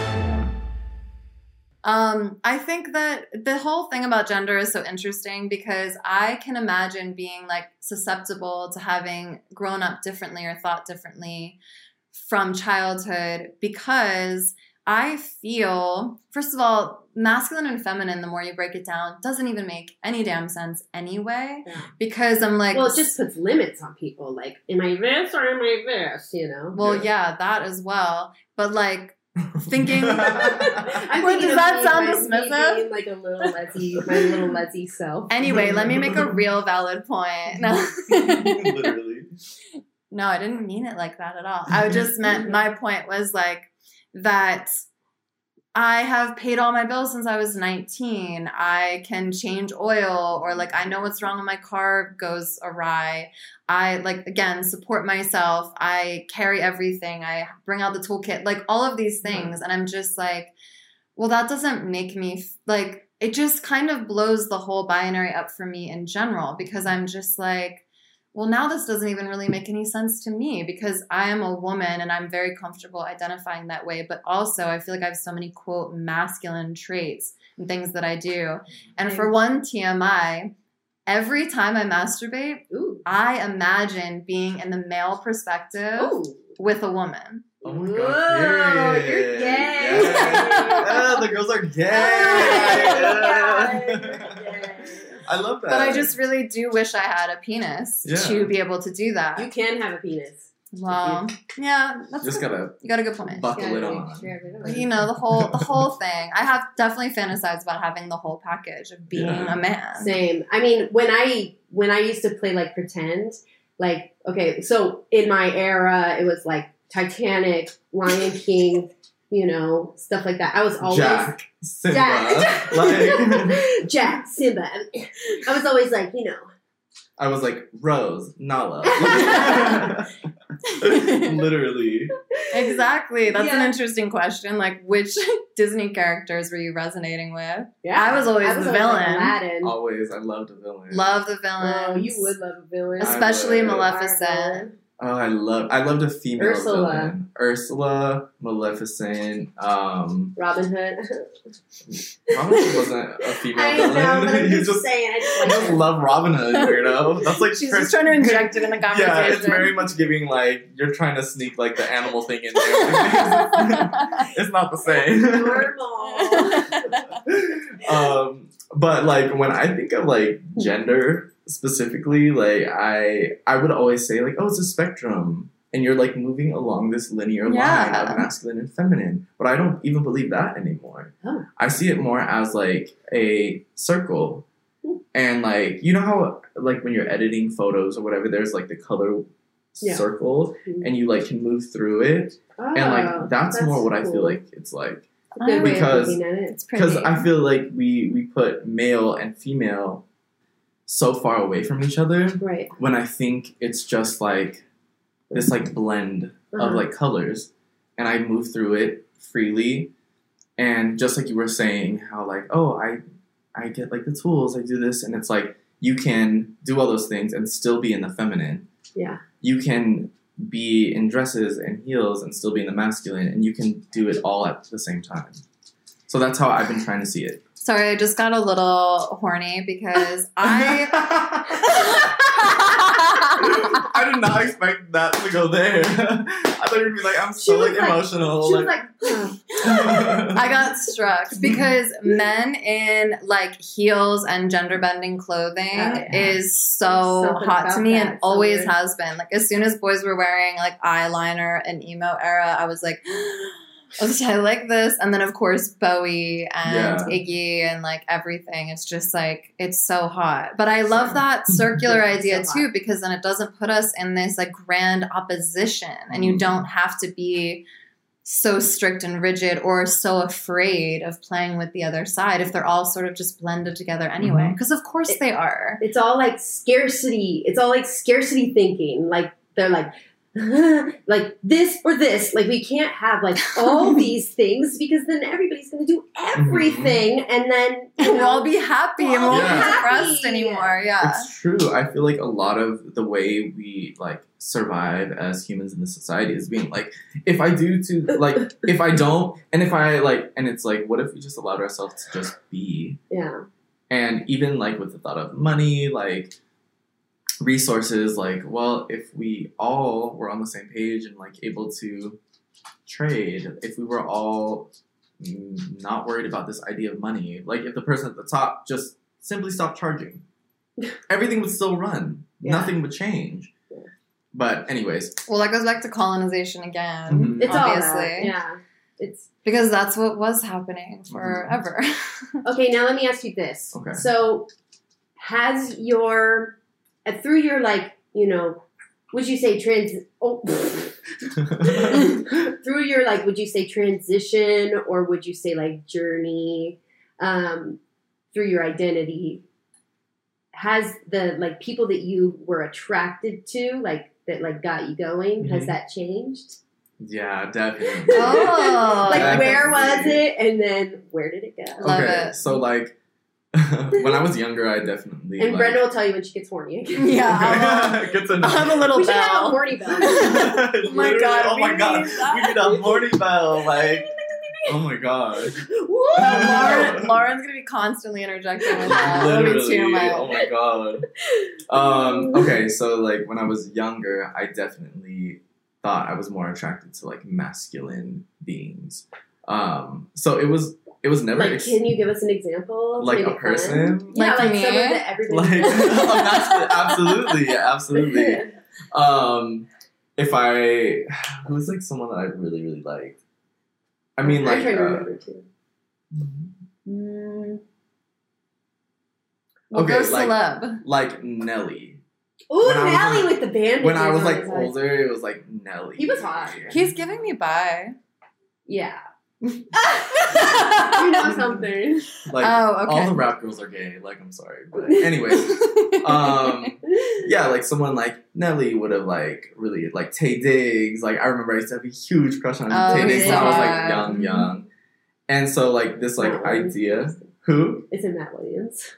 Um, I think that the whole thing about gender is so interesting because I can imagine being like susceptible to having grown up differently or thought differently from childhood because I feel, first of all, masculine and feminine, the more you break it down, doesn't even make any damn sense anyway. Yeah. Because I'm like, well, it just puts limits on people. Like, am I this or am I this? You know. well, Yeah. yeah, that as well. But like, *laughs* thinking- I'm Wait, thinking does that sound dismissive? being like a little lesy, my little lesy self. anyway, let me make a real valid point. No. *laughs* Literally. No, I didn't mean it like that at all. I just meant *laughs* my point was like that I have paid all my bills since I was 19. I can change oil or like I know what's wrong when my car goes awry. I like again support myself. I carry everything. I bring out the toolkit. Like all of these mm-hmm. things and I'm just like well that doesn't make me f- like it just kind of blows the whole binary up for me in general because I'm just like well, now this doesn't even really make any sense to me because I am a woman and I'm very comfortable identifying that way. But also, I feel like I have so many quote masculine traits and things that I do. And for one TMI, every time I masturbate, Ooh. I imagine being in the male perspective Ooh. with a woman. Oh my Whoa, god. you're gay. Yeah. Ah, *laughs* the girls are gay. *laughs* I love that. But I just really do wish I had a penis Yeah. to be able to do that. You can have a penis. well, yeah, that's just good. gotta you got a good point. buckle Yeah, it on. yeah, yeah. you know the whole the *laughs* whole thing i have definitely fantasized about having the whole package of being Yeah. a man Same. I mean, when I when I used to play like pretend, like okay, so in my era, it was like Titanic, Lion King, you know, stuff like that. I was always Jack, Simba, Jack. like *laughs* Jack, Simba. I was always like, you know, I was like Rose, Nala. *laughs* *laughs* Literally. exactly that's an interesting question like which disney characters were you resonating with yeah. I was always the like villain. Aladdin. Always, I loved a villain. love the villain Oh, you would love a villain. especially would. maleficent Oh, I love. I loved a female Ursula. villain. Ursula, Maleficent. Um, Robin Hood. Robin Hood wasn't a *laughs* female I villain. know, but I'm *laughs* just, just, saying. I just like just love Robin Hood, weirdo. *laughs* That's like she's Chris- just trying to inject it in the conversation Yeah, it's very much giving like you're trying to sneak like the animal thing in there. it's not the same. normal. um, but like when I think of like gender specifically, like I I would always say like, oh, it's a spectrum, and you're like moving along this linear line of masculine and feminine. But I don't even believe that anymore. Oh. I see it more as like a circle, hmm. and like you know how like when you're editing photos or whatever, there's like the color. Yeah. Circle hmm. and you like can move through it, and Oh, like ah, that's, more what I feel like it's like A Because- of looking at it. it's because I feel like we we put male and female so far away from each other Right. when I think it's just like this like blend of Uh-huh. like colors, and I move through it freely, and just like you were saying, how like oh I I get like the tools, I do this, and it's like you can do all those things and still be in the feminine. Yeah. You can be in dresses and heels and still be in the masculine, and you can do it all at the same time. So that's how I've been trying to see it. Sorry i just got a little horny because *laughs* i *laughs* I did not expect that to go there. *laughs* I thought you'd be like, I'm so like, like- emotional. She was like. I got struck because men in like heels and gender bending clothing oh, Yeah. is so Something hot to me that, and so always weird. has been. Like as soon as boys were wearing like eyeliner and emo era, I was like, oh, *laughs* I like this. And then of course Bowie and Yeah. Iggy and like everything. It's just like it's so hot. But I love So- that circular It's idea so too hot. because then it doesn't put us in this like grand opposition and you Mhm. don't have to be so strict and rigid or so afraid of playing with the other side if they're all sort of just blended together anyway because of course It- they are it's all like scarcity. It's all like scarcity thinking. Like they're like, *laughs* like this or this. Like we can't have like all *laughs* these things because then everybody's going to do mm-hmm. everything, and then you And we'll all be happy and we We'll won't all be be depressed anymore. Yeah. It's true. I feel like a lot of the way we like survive as humans in this society is being like, if I do to like, *laughs* if I don't, and if I like, and it's like, what if we just allowed ourselves to just be? yeah, And even like with the thought of money, like resources, like, well, if we all were on the same page and like able to trade, if we were all not worried about this idea of money, like if the person at the top just simply stopped charging, *laughs* everything would still run. Yeah. Nothing would change. Yeah. But anyways, Well, that goes back to colonization again. Mhm. it's all that. Obviously. Yeah, it's Because that's what was happening forever. *laughs* okay. Now let me ask you this. Okay. So, has your uh, through your like you know, would you say trans? Oh. *laughs* *laughs* through your like would you say transition or would you say like journey um through your identity has the like people that you were attracted to like that like got you going has Mhm. that changed yeah, definitely. Oh, *laughs* like Definitely. where was it and then where did it go Love okay, it. so like *laughs* when I was younger, I definitely and like, Brenda will tell you when she gets horny Yeah, Good to know. I have a little we should have a horny bell *laughs* *laughs* oh my God, Oh my god! We need a morning bell. Like, oh my god! Woo! Lauren, Lauren's gonna be constantly interjecting with that. Literally. too. Oh my god. Um. Okay. So like when I was younger, I definitely thought I was more attracted to like masculine beings. Um. So it was. It was never like ex- can you give us an example like a it fun? person. yeah Like like me? someone that everybody Like *laughs* a masculine. Absolutely. Yeah, absolutely. *laughs* Um, if I *sighs* who's like someone that I really really liked. I mean, like I'm trying to uh, remember too. Mm. We'll Okay, go like- celeb. like Nelly. Ooh, When Nelly in- with the band. When I was like his eyes. older, it was like Nelly. He was hot. He's giving me bye. Yeah. You You know *laughs* something. like oh, okay. all the rap girls are gay. Like I'm sorry, but anyway, um, yeah, like someone like Nelly would have like really like Taye Diggs. Like I remember I used to have a huge crush on Oh, Taye Diggs when I was like young, young, and so like this like Matt idea. Who? It's in Matt Williams.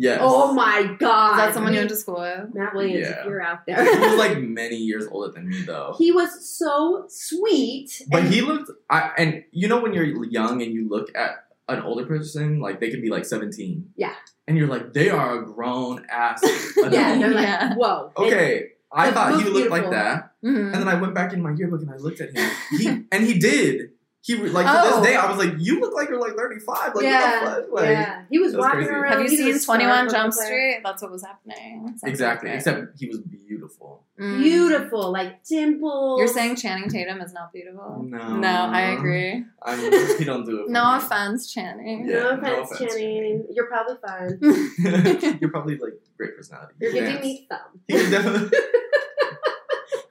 Yes. Oh my god. Is that someone you went to school with? Matt Williams, Yeah. if you're out there. he was like *laughs* many years older than me though. he was so sweet. But he looked, I, and you know when you're young and you look at an older person, like they could be like 17. Yeah. And you're like, they are a grown ass *laughs* adult. Yeah, they're Yeah. like, whoa. Okay, I It thought he looked looked like beautiful. that, Mhm. and then I went back in my yearbook and I looked at him. He *laughs* and he did. He re- like to Oh. this day, I was like, you look like you're like 35. Like yeah, what the fuck? Like yeah. He was that's walking crazy. around. Have you he was a seen 21 Jump player. Street? That's what was happening. Sounds exactly. like. Except he was beautiful. Mm. Beautiful, like dimples. You're saying Channing Tatum is not beautiful? No. No, I agree. I mean, he *laughs* don't do it. No me. offense, Channing. Yeah, no no offense, offense, Channing. You're probably fine. *laughs* *laughs* you're probably like great personality. You're You giving me thumb. He can definitely.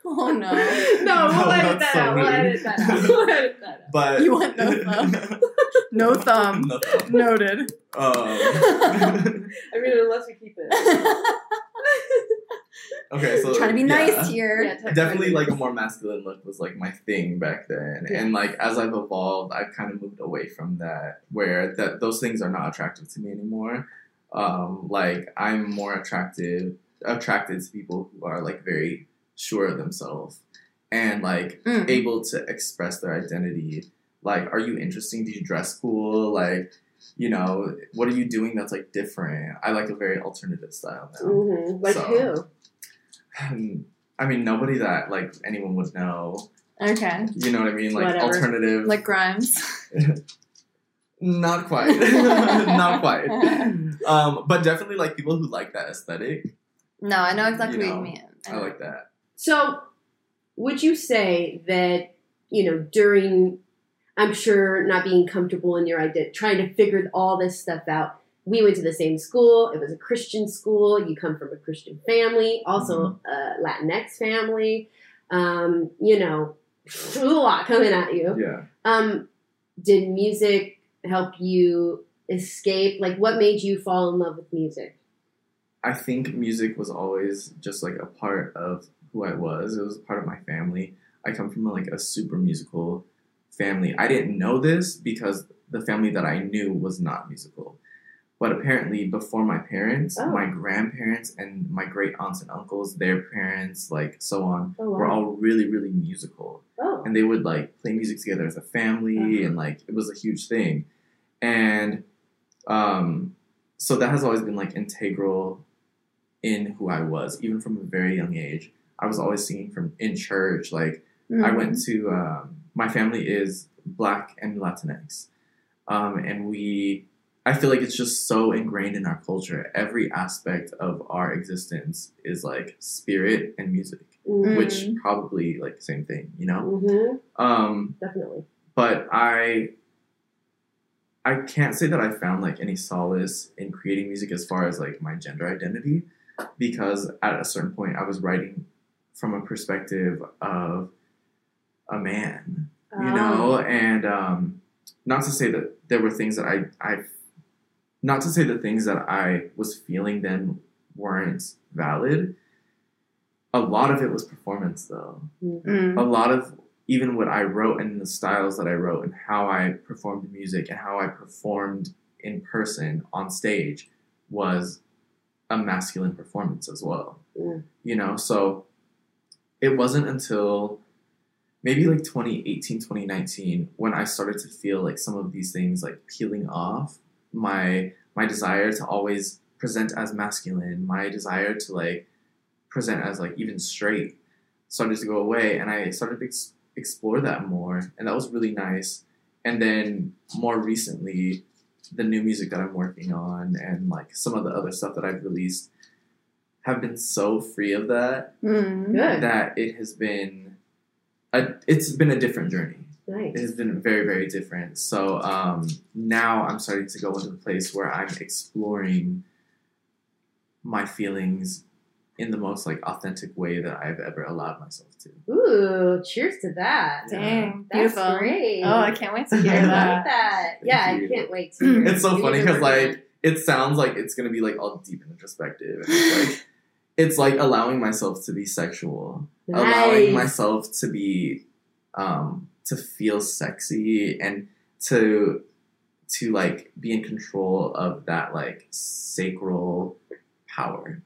Oh no. *laughs* no, we'll No, edit that so out. We'll rude. edit that out. We'll edit that out. *laughs* But You want no thumb? *laughs* No thumb. no thumb. Noted. Um, I mean, unless we keep it. okay, so Trying to be yeah. nice here. Yeah, Definitely, like a more masculine look was like my thing back then, and like as I've evolved, I've kind of moved away from that, where that those things are not attractive to me anymore. Um, like I'm more attractive attracted to people who are like very sure of themselves and like Mm. able to express their identity. Like, are you interesting? Do you dress cool? Like, you know, what are you doing that's like different? I like a very alternative style now. Mhm. Like So- who? *sighs* I mean, nobody that like anyone would know. Okay. You know what I mean? Like Whatever. alternative. Like Grimes. *laughs* not quite, *laughs* not quite. *laughs* Um, but definitely like people who like that aesthetic. No, I know exactly You what you mean. I like that. So, would you say that you know during? I'm sure not being comfortable in your identity, trying to figure all this stuff out. We went to the same school. It was a Christian school. You come from a Christian family, also a Latinx family. Um, you know, a lot coming at you. Yeah. Um, did music help you escape? Like, what made you fall in love with music? I think music was always just like a part of who I was. It was part of my family. I come from like a super musical family. I didn't know this because the family that I knew was not musical. But apparently, before my parents, Oh. my grandparents and my great aunts and uncles, their parents, like so on, Oh, were all really, really musical Oh. and they would like play music together as a family Uh-huh. and like it was a huge thing and um so that has always been like integral in who i was even from a very young age i was always singing from in church like i went to um, my family is black and latinx. Um, and we i feel like it's just so ingrained in our culture. Every aspect of our existence is like spirit and music Mm, which probably like same thing you know? Mhm, um definitely. but i i can't say that i found like any solace in creating music as far as like my gender identity because at a certain point i was writing from a perspective of a man you know and um not to say that there were things that i i not to say the things that i was feeling then weren't valid a lot of it was performance though Mm. a lot of even what I wrote and the styles that I wrote and how I performed music and how I performed in person on stage was a masculine performance as well. Mm. You know, so it wasn't until maybe like 2018, 2019 when I started to feel like some of these things like peeling off my my desire to always present as masculine, my desire to like present as like even straight started to go away and I started to ex- explore that more and that was really nice. And then more recently the new music that I'm working on and like some of the other stuff that I've released have been so free of that Mm. Good. that it has been a, it's been a different journey it has been very very different so um, now i'm starting to go into the place where i'm exploring my feelings in the most like authentic way that i've ever allowed myself to Ooh, cheers to that. Dang, That's beautiful. great. Oh, I can't wait to I hear like that. that. Yeah, I can't wait to *clears throat* hear it's so funny because like it sounds like it's gonna be like all deep and introspective and it's like *laughs* it's like allowing myself to be sexual on it. allowing myself to be um to feel sexy and to to like be in control of that like sacral power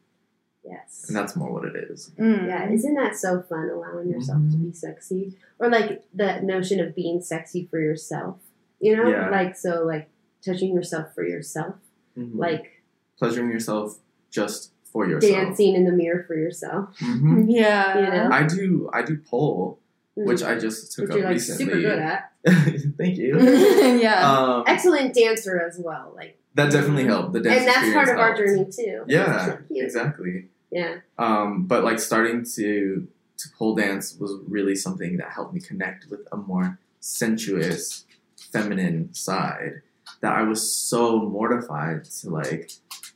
Yes. and that's more what it is Mm. Yeah, isn't that so fun allowing yourself to Mhm. be sexy? Or like the notion of being sexy for yourself. You know? Yeah. Like so like touching yourself for yourself. Mhm. Like pleasuring yourself just for yourself dancing in the mirror for yourself. Mhm. *laughs* Yeah. You know? i do i do pole which i just took Which you're up like recently super good at. *laughs* thank you *laughs* yeah. um, Excellent dancer as well. Like that definitely helped the dance and that's part experience of our journey too. yeah exactly Yeah. um, but like starting to to pole dance was really something that helped me connect with a more sensuous feminine side that i was so mortified to like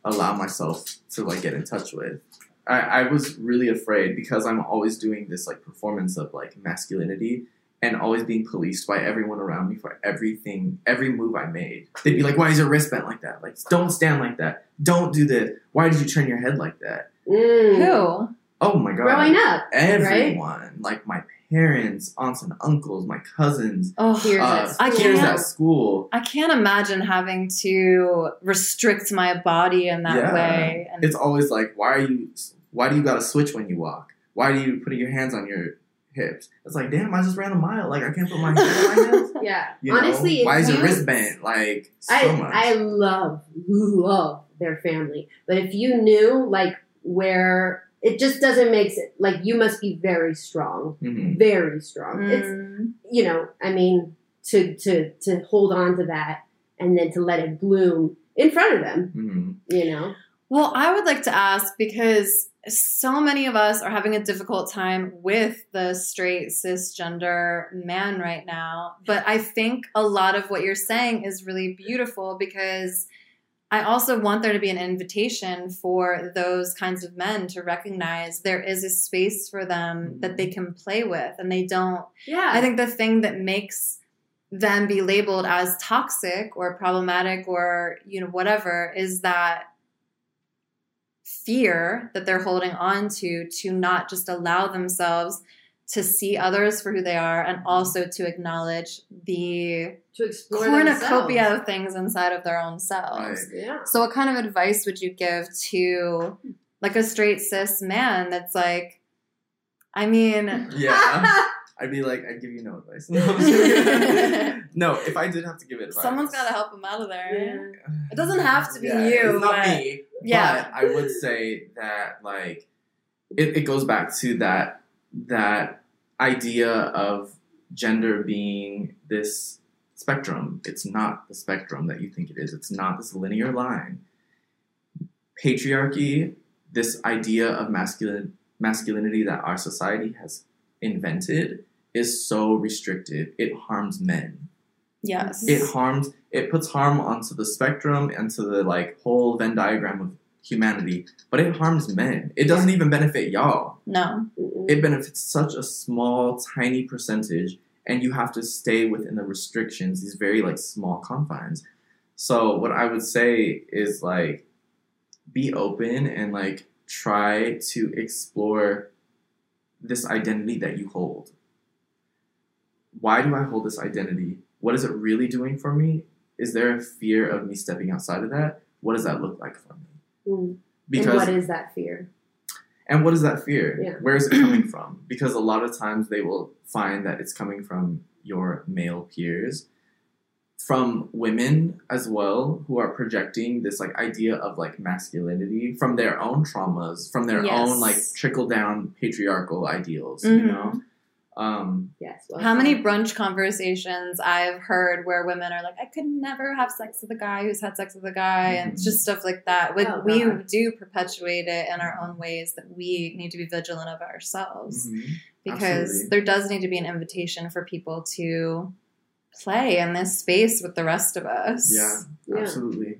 allow myself to like get in touch with I, I was really afraid because i'm always doing this like performance of like masculinity and always being policed by everyone around me for everything every move i made they'd be like why is your wrist bent like that like don't stand like that don't do this why did you turn your head like that Mm. Who? Oh my god. Growing up. Everyone. Like my parents, aunts and uncles, my cousins, Oh, Peers uh, at I peers at school. I can't imagine having to restrict my body in that Yeah. way. And It's always like, why are you why do you gotta switch when you walk? Why do you put your hands on your hips? It's like, damn, I just ran a mile. Like I can't put my hands on my *laughs* hips. Yeah. You? Honestly, if why is your you- wrist bent? Like so I much. I love love their family, but if you knew like where it just doesn't make sense. Like you must be very strong, Mhm. very strong. It's Mm. you know, I mean, to to to hold on to that and then to let it bloom in front of them. Mhm. You know. Well, I would like to ask because so many of us are having a difficult time with the straight cisgender man right now. But I think a lot of what you're saying is really beautiful because I also want there to be an invitation for those kinds of men to recognize there is a space for them that they can play with and they don't Yeah. I think the thing that makes them be labeled as toxic or problematic or you know whatever is that fear that they're holding on to to not just allow themselves to see others for who they are and also to acknowledge the to explore cornucopia themselves. of things inside of their own selves. Right. Yeah. So, what kind of advice would you give to like a straight cis man that's like, I mean, *laughs* Yeah. I'd be like, I'd give you no advice. *laughs* No, I'm kidding. No, if I did have to give advice, someone's got to help him out of there. Yeah. It doesn't have to be Yeah, you, It's not but me. yeah. But I would say that like it, it goes back to that that idea of gender being this spectrum. It's not the spectrum that you think it is. It's not this linear line. Patriarchy, this idea of masculine masculinity that our society has invented is so restrictive. It harms men yes. it harms it puts harm onto the spectrum and to the like whole venn diagram of humanity but it harms men it doesn't even benefit y'all no. It benefits such a small tiny percentage and you have to stay within the restrictions these very like small confines. So what i would say is like be open and like try to explore this identity that you hold. Why do i hold this identity? What is it really doing for me? Is there a fear of me stepping outside of that? What does that look like for me? Mm. because and what is that fear? And what is that fear? Yeah. Where is it coming from? Because a lot of times they will find that it's coming from your male peers, from women as well, who are projecting this like idea of like masculinity from their own traumas, from their Yes. own like trickle down patriarchal ideals, you Mhm. know? Um, Yes. well How many brunch conversations I've heard where women are like, I could never have sex with a guy who's had sex with a guy, and it's Mhm. just stuff like that. Like Oh, we God. do perpetuate it in our own ways that we need to be vigilant of ourselves mhm. because Absolutely. there does need to be an invitation for people to play in this space with the rest of us. Yeah, Yeah. absolutely.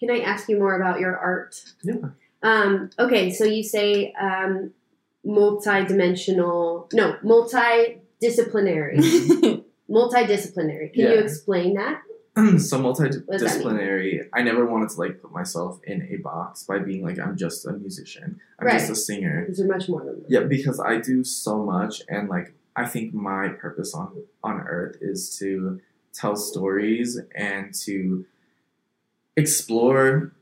Can I ask you more about your art? Yeah. Um, okay, so you say um, multi-dimensional, no, multidisciplinary. *laughs* multidisciplinary. Can you explain that? *clears throat* so does that multidisciplinary. I never wanted to like put myself in a box by being like I'm just a musician. I'm just a singer. Because you're much more than that. Yeah, because I do so much, and like I think my purpose on on Earth is to tell stories and to explore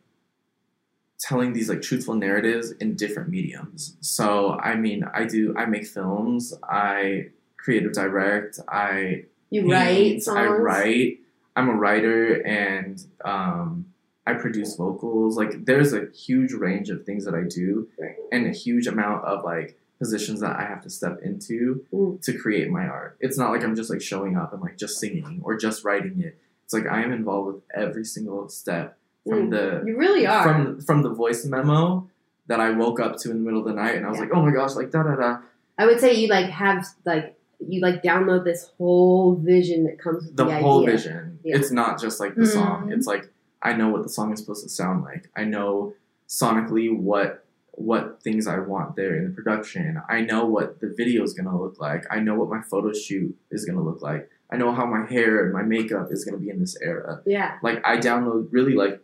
telling these like truthful narratives in different mediums. So I mean, I do I make films, I creative direct, I You write songs. I write. I'm a writer and um, I produce vocals. Like there's a huge range of things that I do Right. and a huge amount of like positions that I have to step into Mm. to create my art. It's not like I'm just like showing up and like just singing or just writing it. It's like I am involved with every single step from Mm. the You really are. from from the voice memo that I woke up to in the middle of the night and I was Yeah. like, oh my gosh, like da da da. I would say you like have like you like download this whole vision that comes with the the, whole idea. vision. Yeah. It's not just like the song. Mhm. It's like I know what the song is supposed to sound like. I know sonically what what things I want there in the production. I know what the video is gonna look like. I know what my photo shoot is gonna look like. I know how my hair and my makeup is gonna be in this era. Yeah. Like I download really like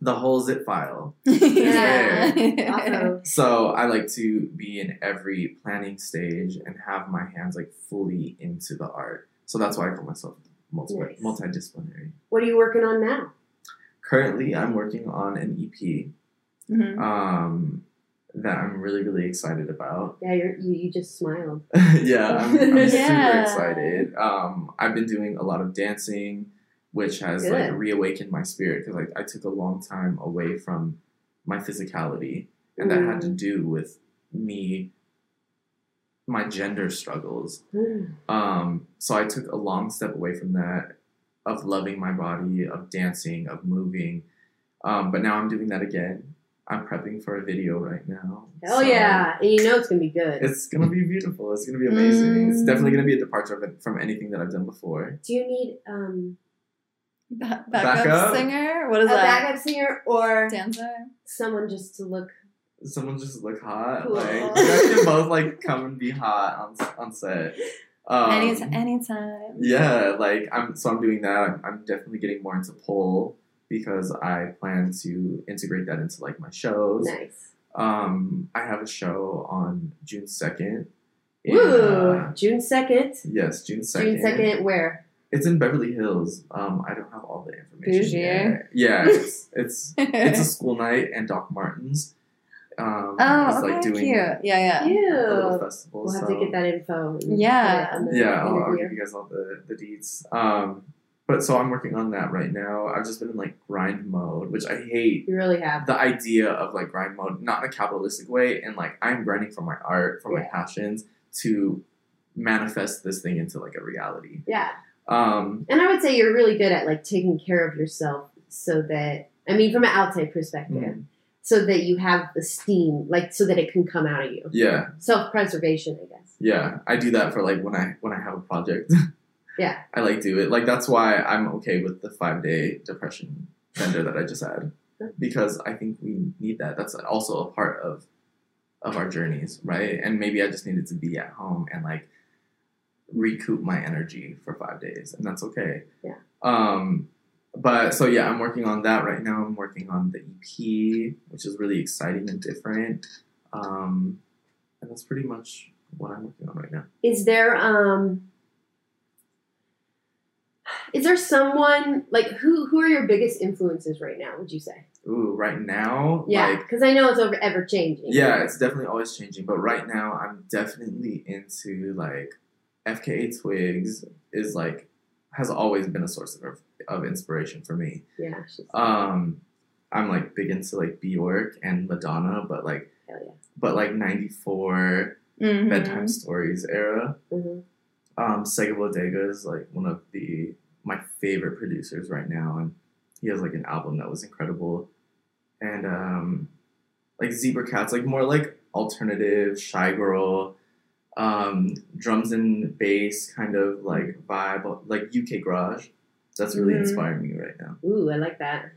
the whole zip file. *laughs* yeah. Also, So I like to be in every planning stage and have my hands like fully into the art. So that's why I call myself multi- Nice. multidisciplinary. what are you working on now? Currently, I'm working on an EP Mhm. um, that I'm really, really excited about. Yeah, you're, you you just smiled. *laughs* yeah, I'm, I'm *laughs* super excited. Um, I've been doing a lot of dancing, which has like reawakened my spirit because like I took a long time away from my physicality, and that had to Mm. do with me, my gender struggles. Mm. Um, so I took a long step away from that, of loving my body, of dancing, of moving. Um, but now I'm doing that again. I'm prepping for a video right now. Hell So yeah! And you know it's gonna be good. It's gonna be beautiful. It's gonna be amazing. It's Mm. definitely gonna be a departure from anything that I've done before. Do you need um Ba- backup, Backup? singer? What a is that? backup singer or Dancer? someone just to look? Someone just look hot. Cool. Like you guys can both like come and be hot on on set. Um, Any anytime. Yeah, like I'm so I'm doing that. I'm, I'm definitely getting more into pole because I plan to integrate that into like my shows. Nice. Um, I have a show on June second. Woo! June second. yes, June second. June second. Where? It's in Beverly Hills. Um, I don't have all the information. Bougie. yet. Yeah, it's it's *laughs* it's a school night, and Doc Martens. Um, oh, is okay, like doing cute. Yeah, yeah. a little festival. We'll have to get that info. and Yeah. put it on the yeah, I'll, I'll give you guys all the the deets. Um, but so I'm working on that right now. I've just been in like grind mode, which I hate. You really have. The idea of like grind mode, not in a capitalistic way, and like I'm grinding for my art, for my passions, to manifest this thing into like a reality. Yeah. Um, And I would say you're really good at like taking care of yourself so that I mean from an outside perspective. mm, So that you have the steam, like so that it can come out of you. yeah, Self preservation, I guess. yeah. I do that for like when I when I have a project. *laughs* Yeah. I like do it. Like that's why I'm okay with the five day depression bender that I just had. *laughs* Because I think we need that. That's also a part of of our journeys, right? And maybe I just needed to be at home and like recoup my energy for five days. And that's okay. Yeah. Um but so yeah, I'm working on that right now. I'm working on the EP, which is really exciting and different. Um and that's pretty much what I'm working on right now. Is there um is there someone like who who are your biggest influences right now, would you say? Ooh, right now, Yeah, like because I know it's over ever changing. Yeah, it's definitely always changing. But right now, I'm definitely into like FKA Twigs is like has always been a source of of inspiration for me. yeah, Um, I'm like big into like Bjork and Madonna, but like yeah. but like '94 Mhm. bedtime stories era. hmm Um, Sega Bodega is like one of the my favorite producers right now, and he has like an album that was incredible, and um, like Zebra Katz, like more like alternative, Shygirl, um, drums and bass kind of like vibe, like UK garage. That's really Mhm. inspiring me right now. Ooh, I like that.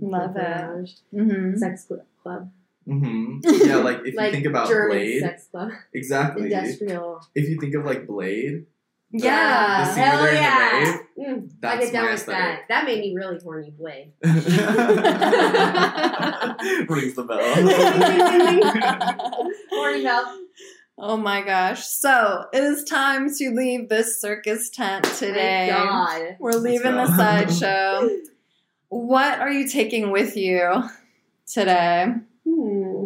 Love it. Garage. Mhm. Sex cl- club. hmm *laughs* Yeah, like if like you think about German Blade, sex club. exactly. Industrial. If you think of like Blade, Yeah. The scene Hell where the yeah. rave, Mm, I that's get down with that. That made me really horny, Blade. *laughs* *laughs* Rings the bell. horny bell. Oh my gosh. So it is time to leave this circus tent today. Thank God. We're leaving go. the sideshow. *laughs* What are you taking with you today? Hmm.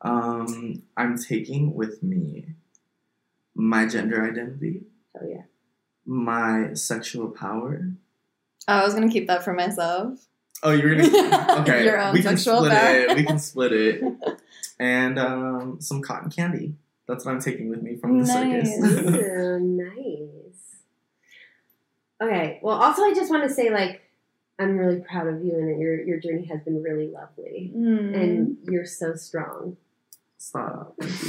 um, I'm taking with me my gender identity, Hell yeah. my sexual power. Oh, I was gonna keep that for myself. Oh, you're gonna *laughs* okay. Your own we can split power. it. We can split it, *laughs* and um, some cotton candy. That's what I'm taking with me from the Nice. circus. *laughs* Ooh, nice. Okay. Well, also, I just want to say, like, I'm really proud of you, and your your journey has been really lovely, Mm. and you're so strong. Stop. Thank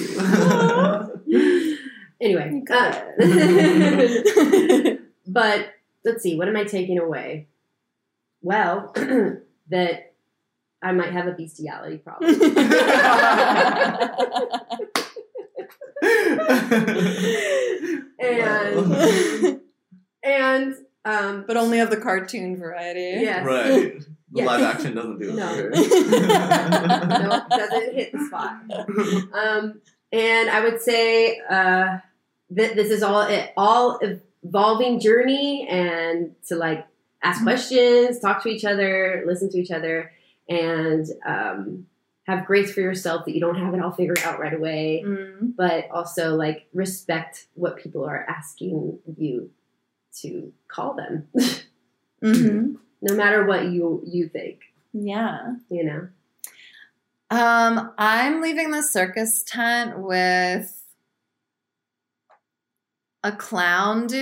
you. *laughs* Anyway, uh, *laughs* but let's see. What am I taking away? Well, *clears throat* that I might have a bestiality problem. And *laughs* and um, but only of the cartoon variety. yes, right. *laughs* The Yes. live action doesn't do it No. for *laughs* no, doesn't hit the spot. Um, and I would say uh, that this is all it all evolving journey, and to like ask questions, talk to each other, listen to each other, and um, have grace for yourself that you don't have it all figured out right away, Mm. but also like respect what people are asking you to call them, *laughs* hmm no matter what you you think. Yeah. You know. Um, I'm leaving the circus tent with a clown dude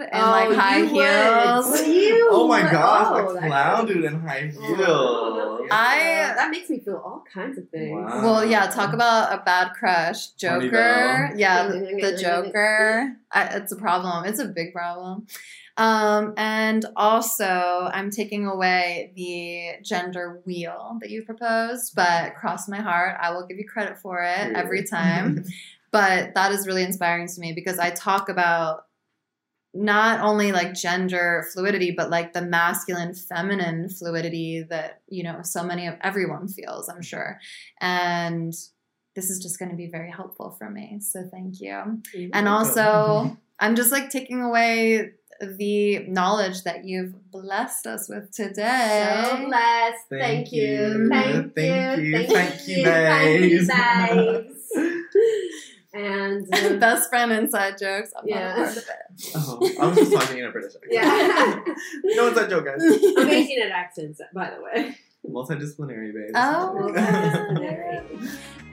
in like Oh, high you heels. You Oh my would. gosh, Oh, the that- clown dude in high heels. Oh, I- that makes me feel all kinds of things. Wow. Well, yeah, talk about a bad crush. Joker. Yeah, the, the Joker. I, it's a problem. It's a big problem. Um, and also, I'm taking away the gender wheel that you proposed, but cross my heart, I will give you credit for it every time. *laughs* but that is really inspiring to me because I talk about not only like gender fluidity, but like the masculine feminine fluidity that, you know, so many of everyone feels, I'm sure. And this is just going to be very helpful for me. So thank you. And also, *laughs* I'm just like taking away the knowledge that you've blessed us with today. So blessed. Thank Thank, you. you. Thank, Thank you. you. Thank, Thank you, you. Thank you, babes. *laughs* babes. and uh, *laughs* Best friend inside jokes. I'm Yeah. not a part of it. Oh, I was just talking in a British accent. yeah, *laughs* no, it's that joke, guys. *laughs* amazing at accents, by the way. Multidisciplinary, babe. Oh, yeah.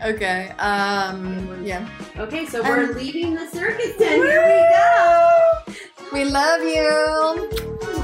okay. Um, yeah. Okay, so we're Um, leaving the circus tent. Here we go. We love you.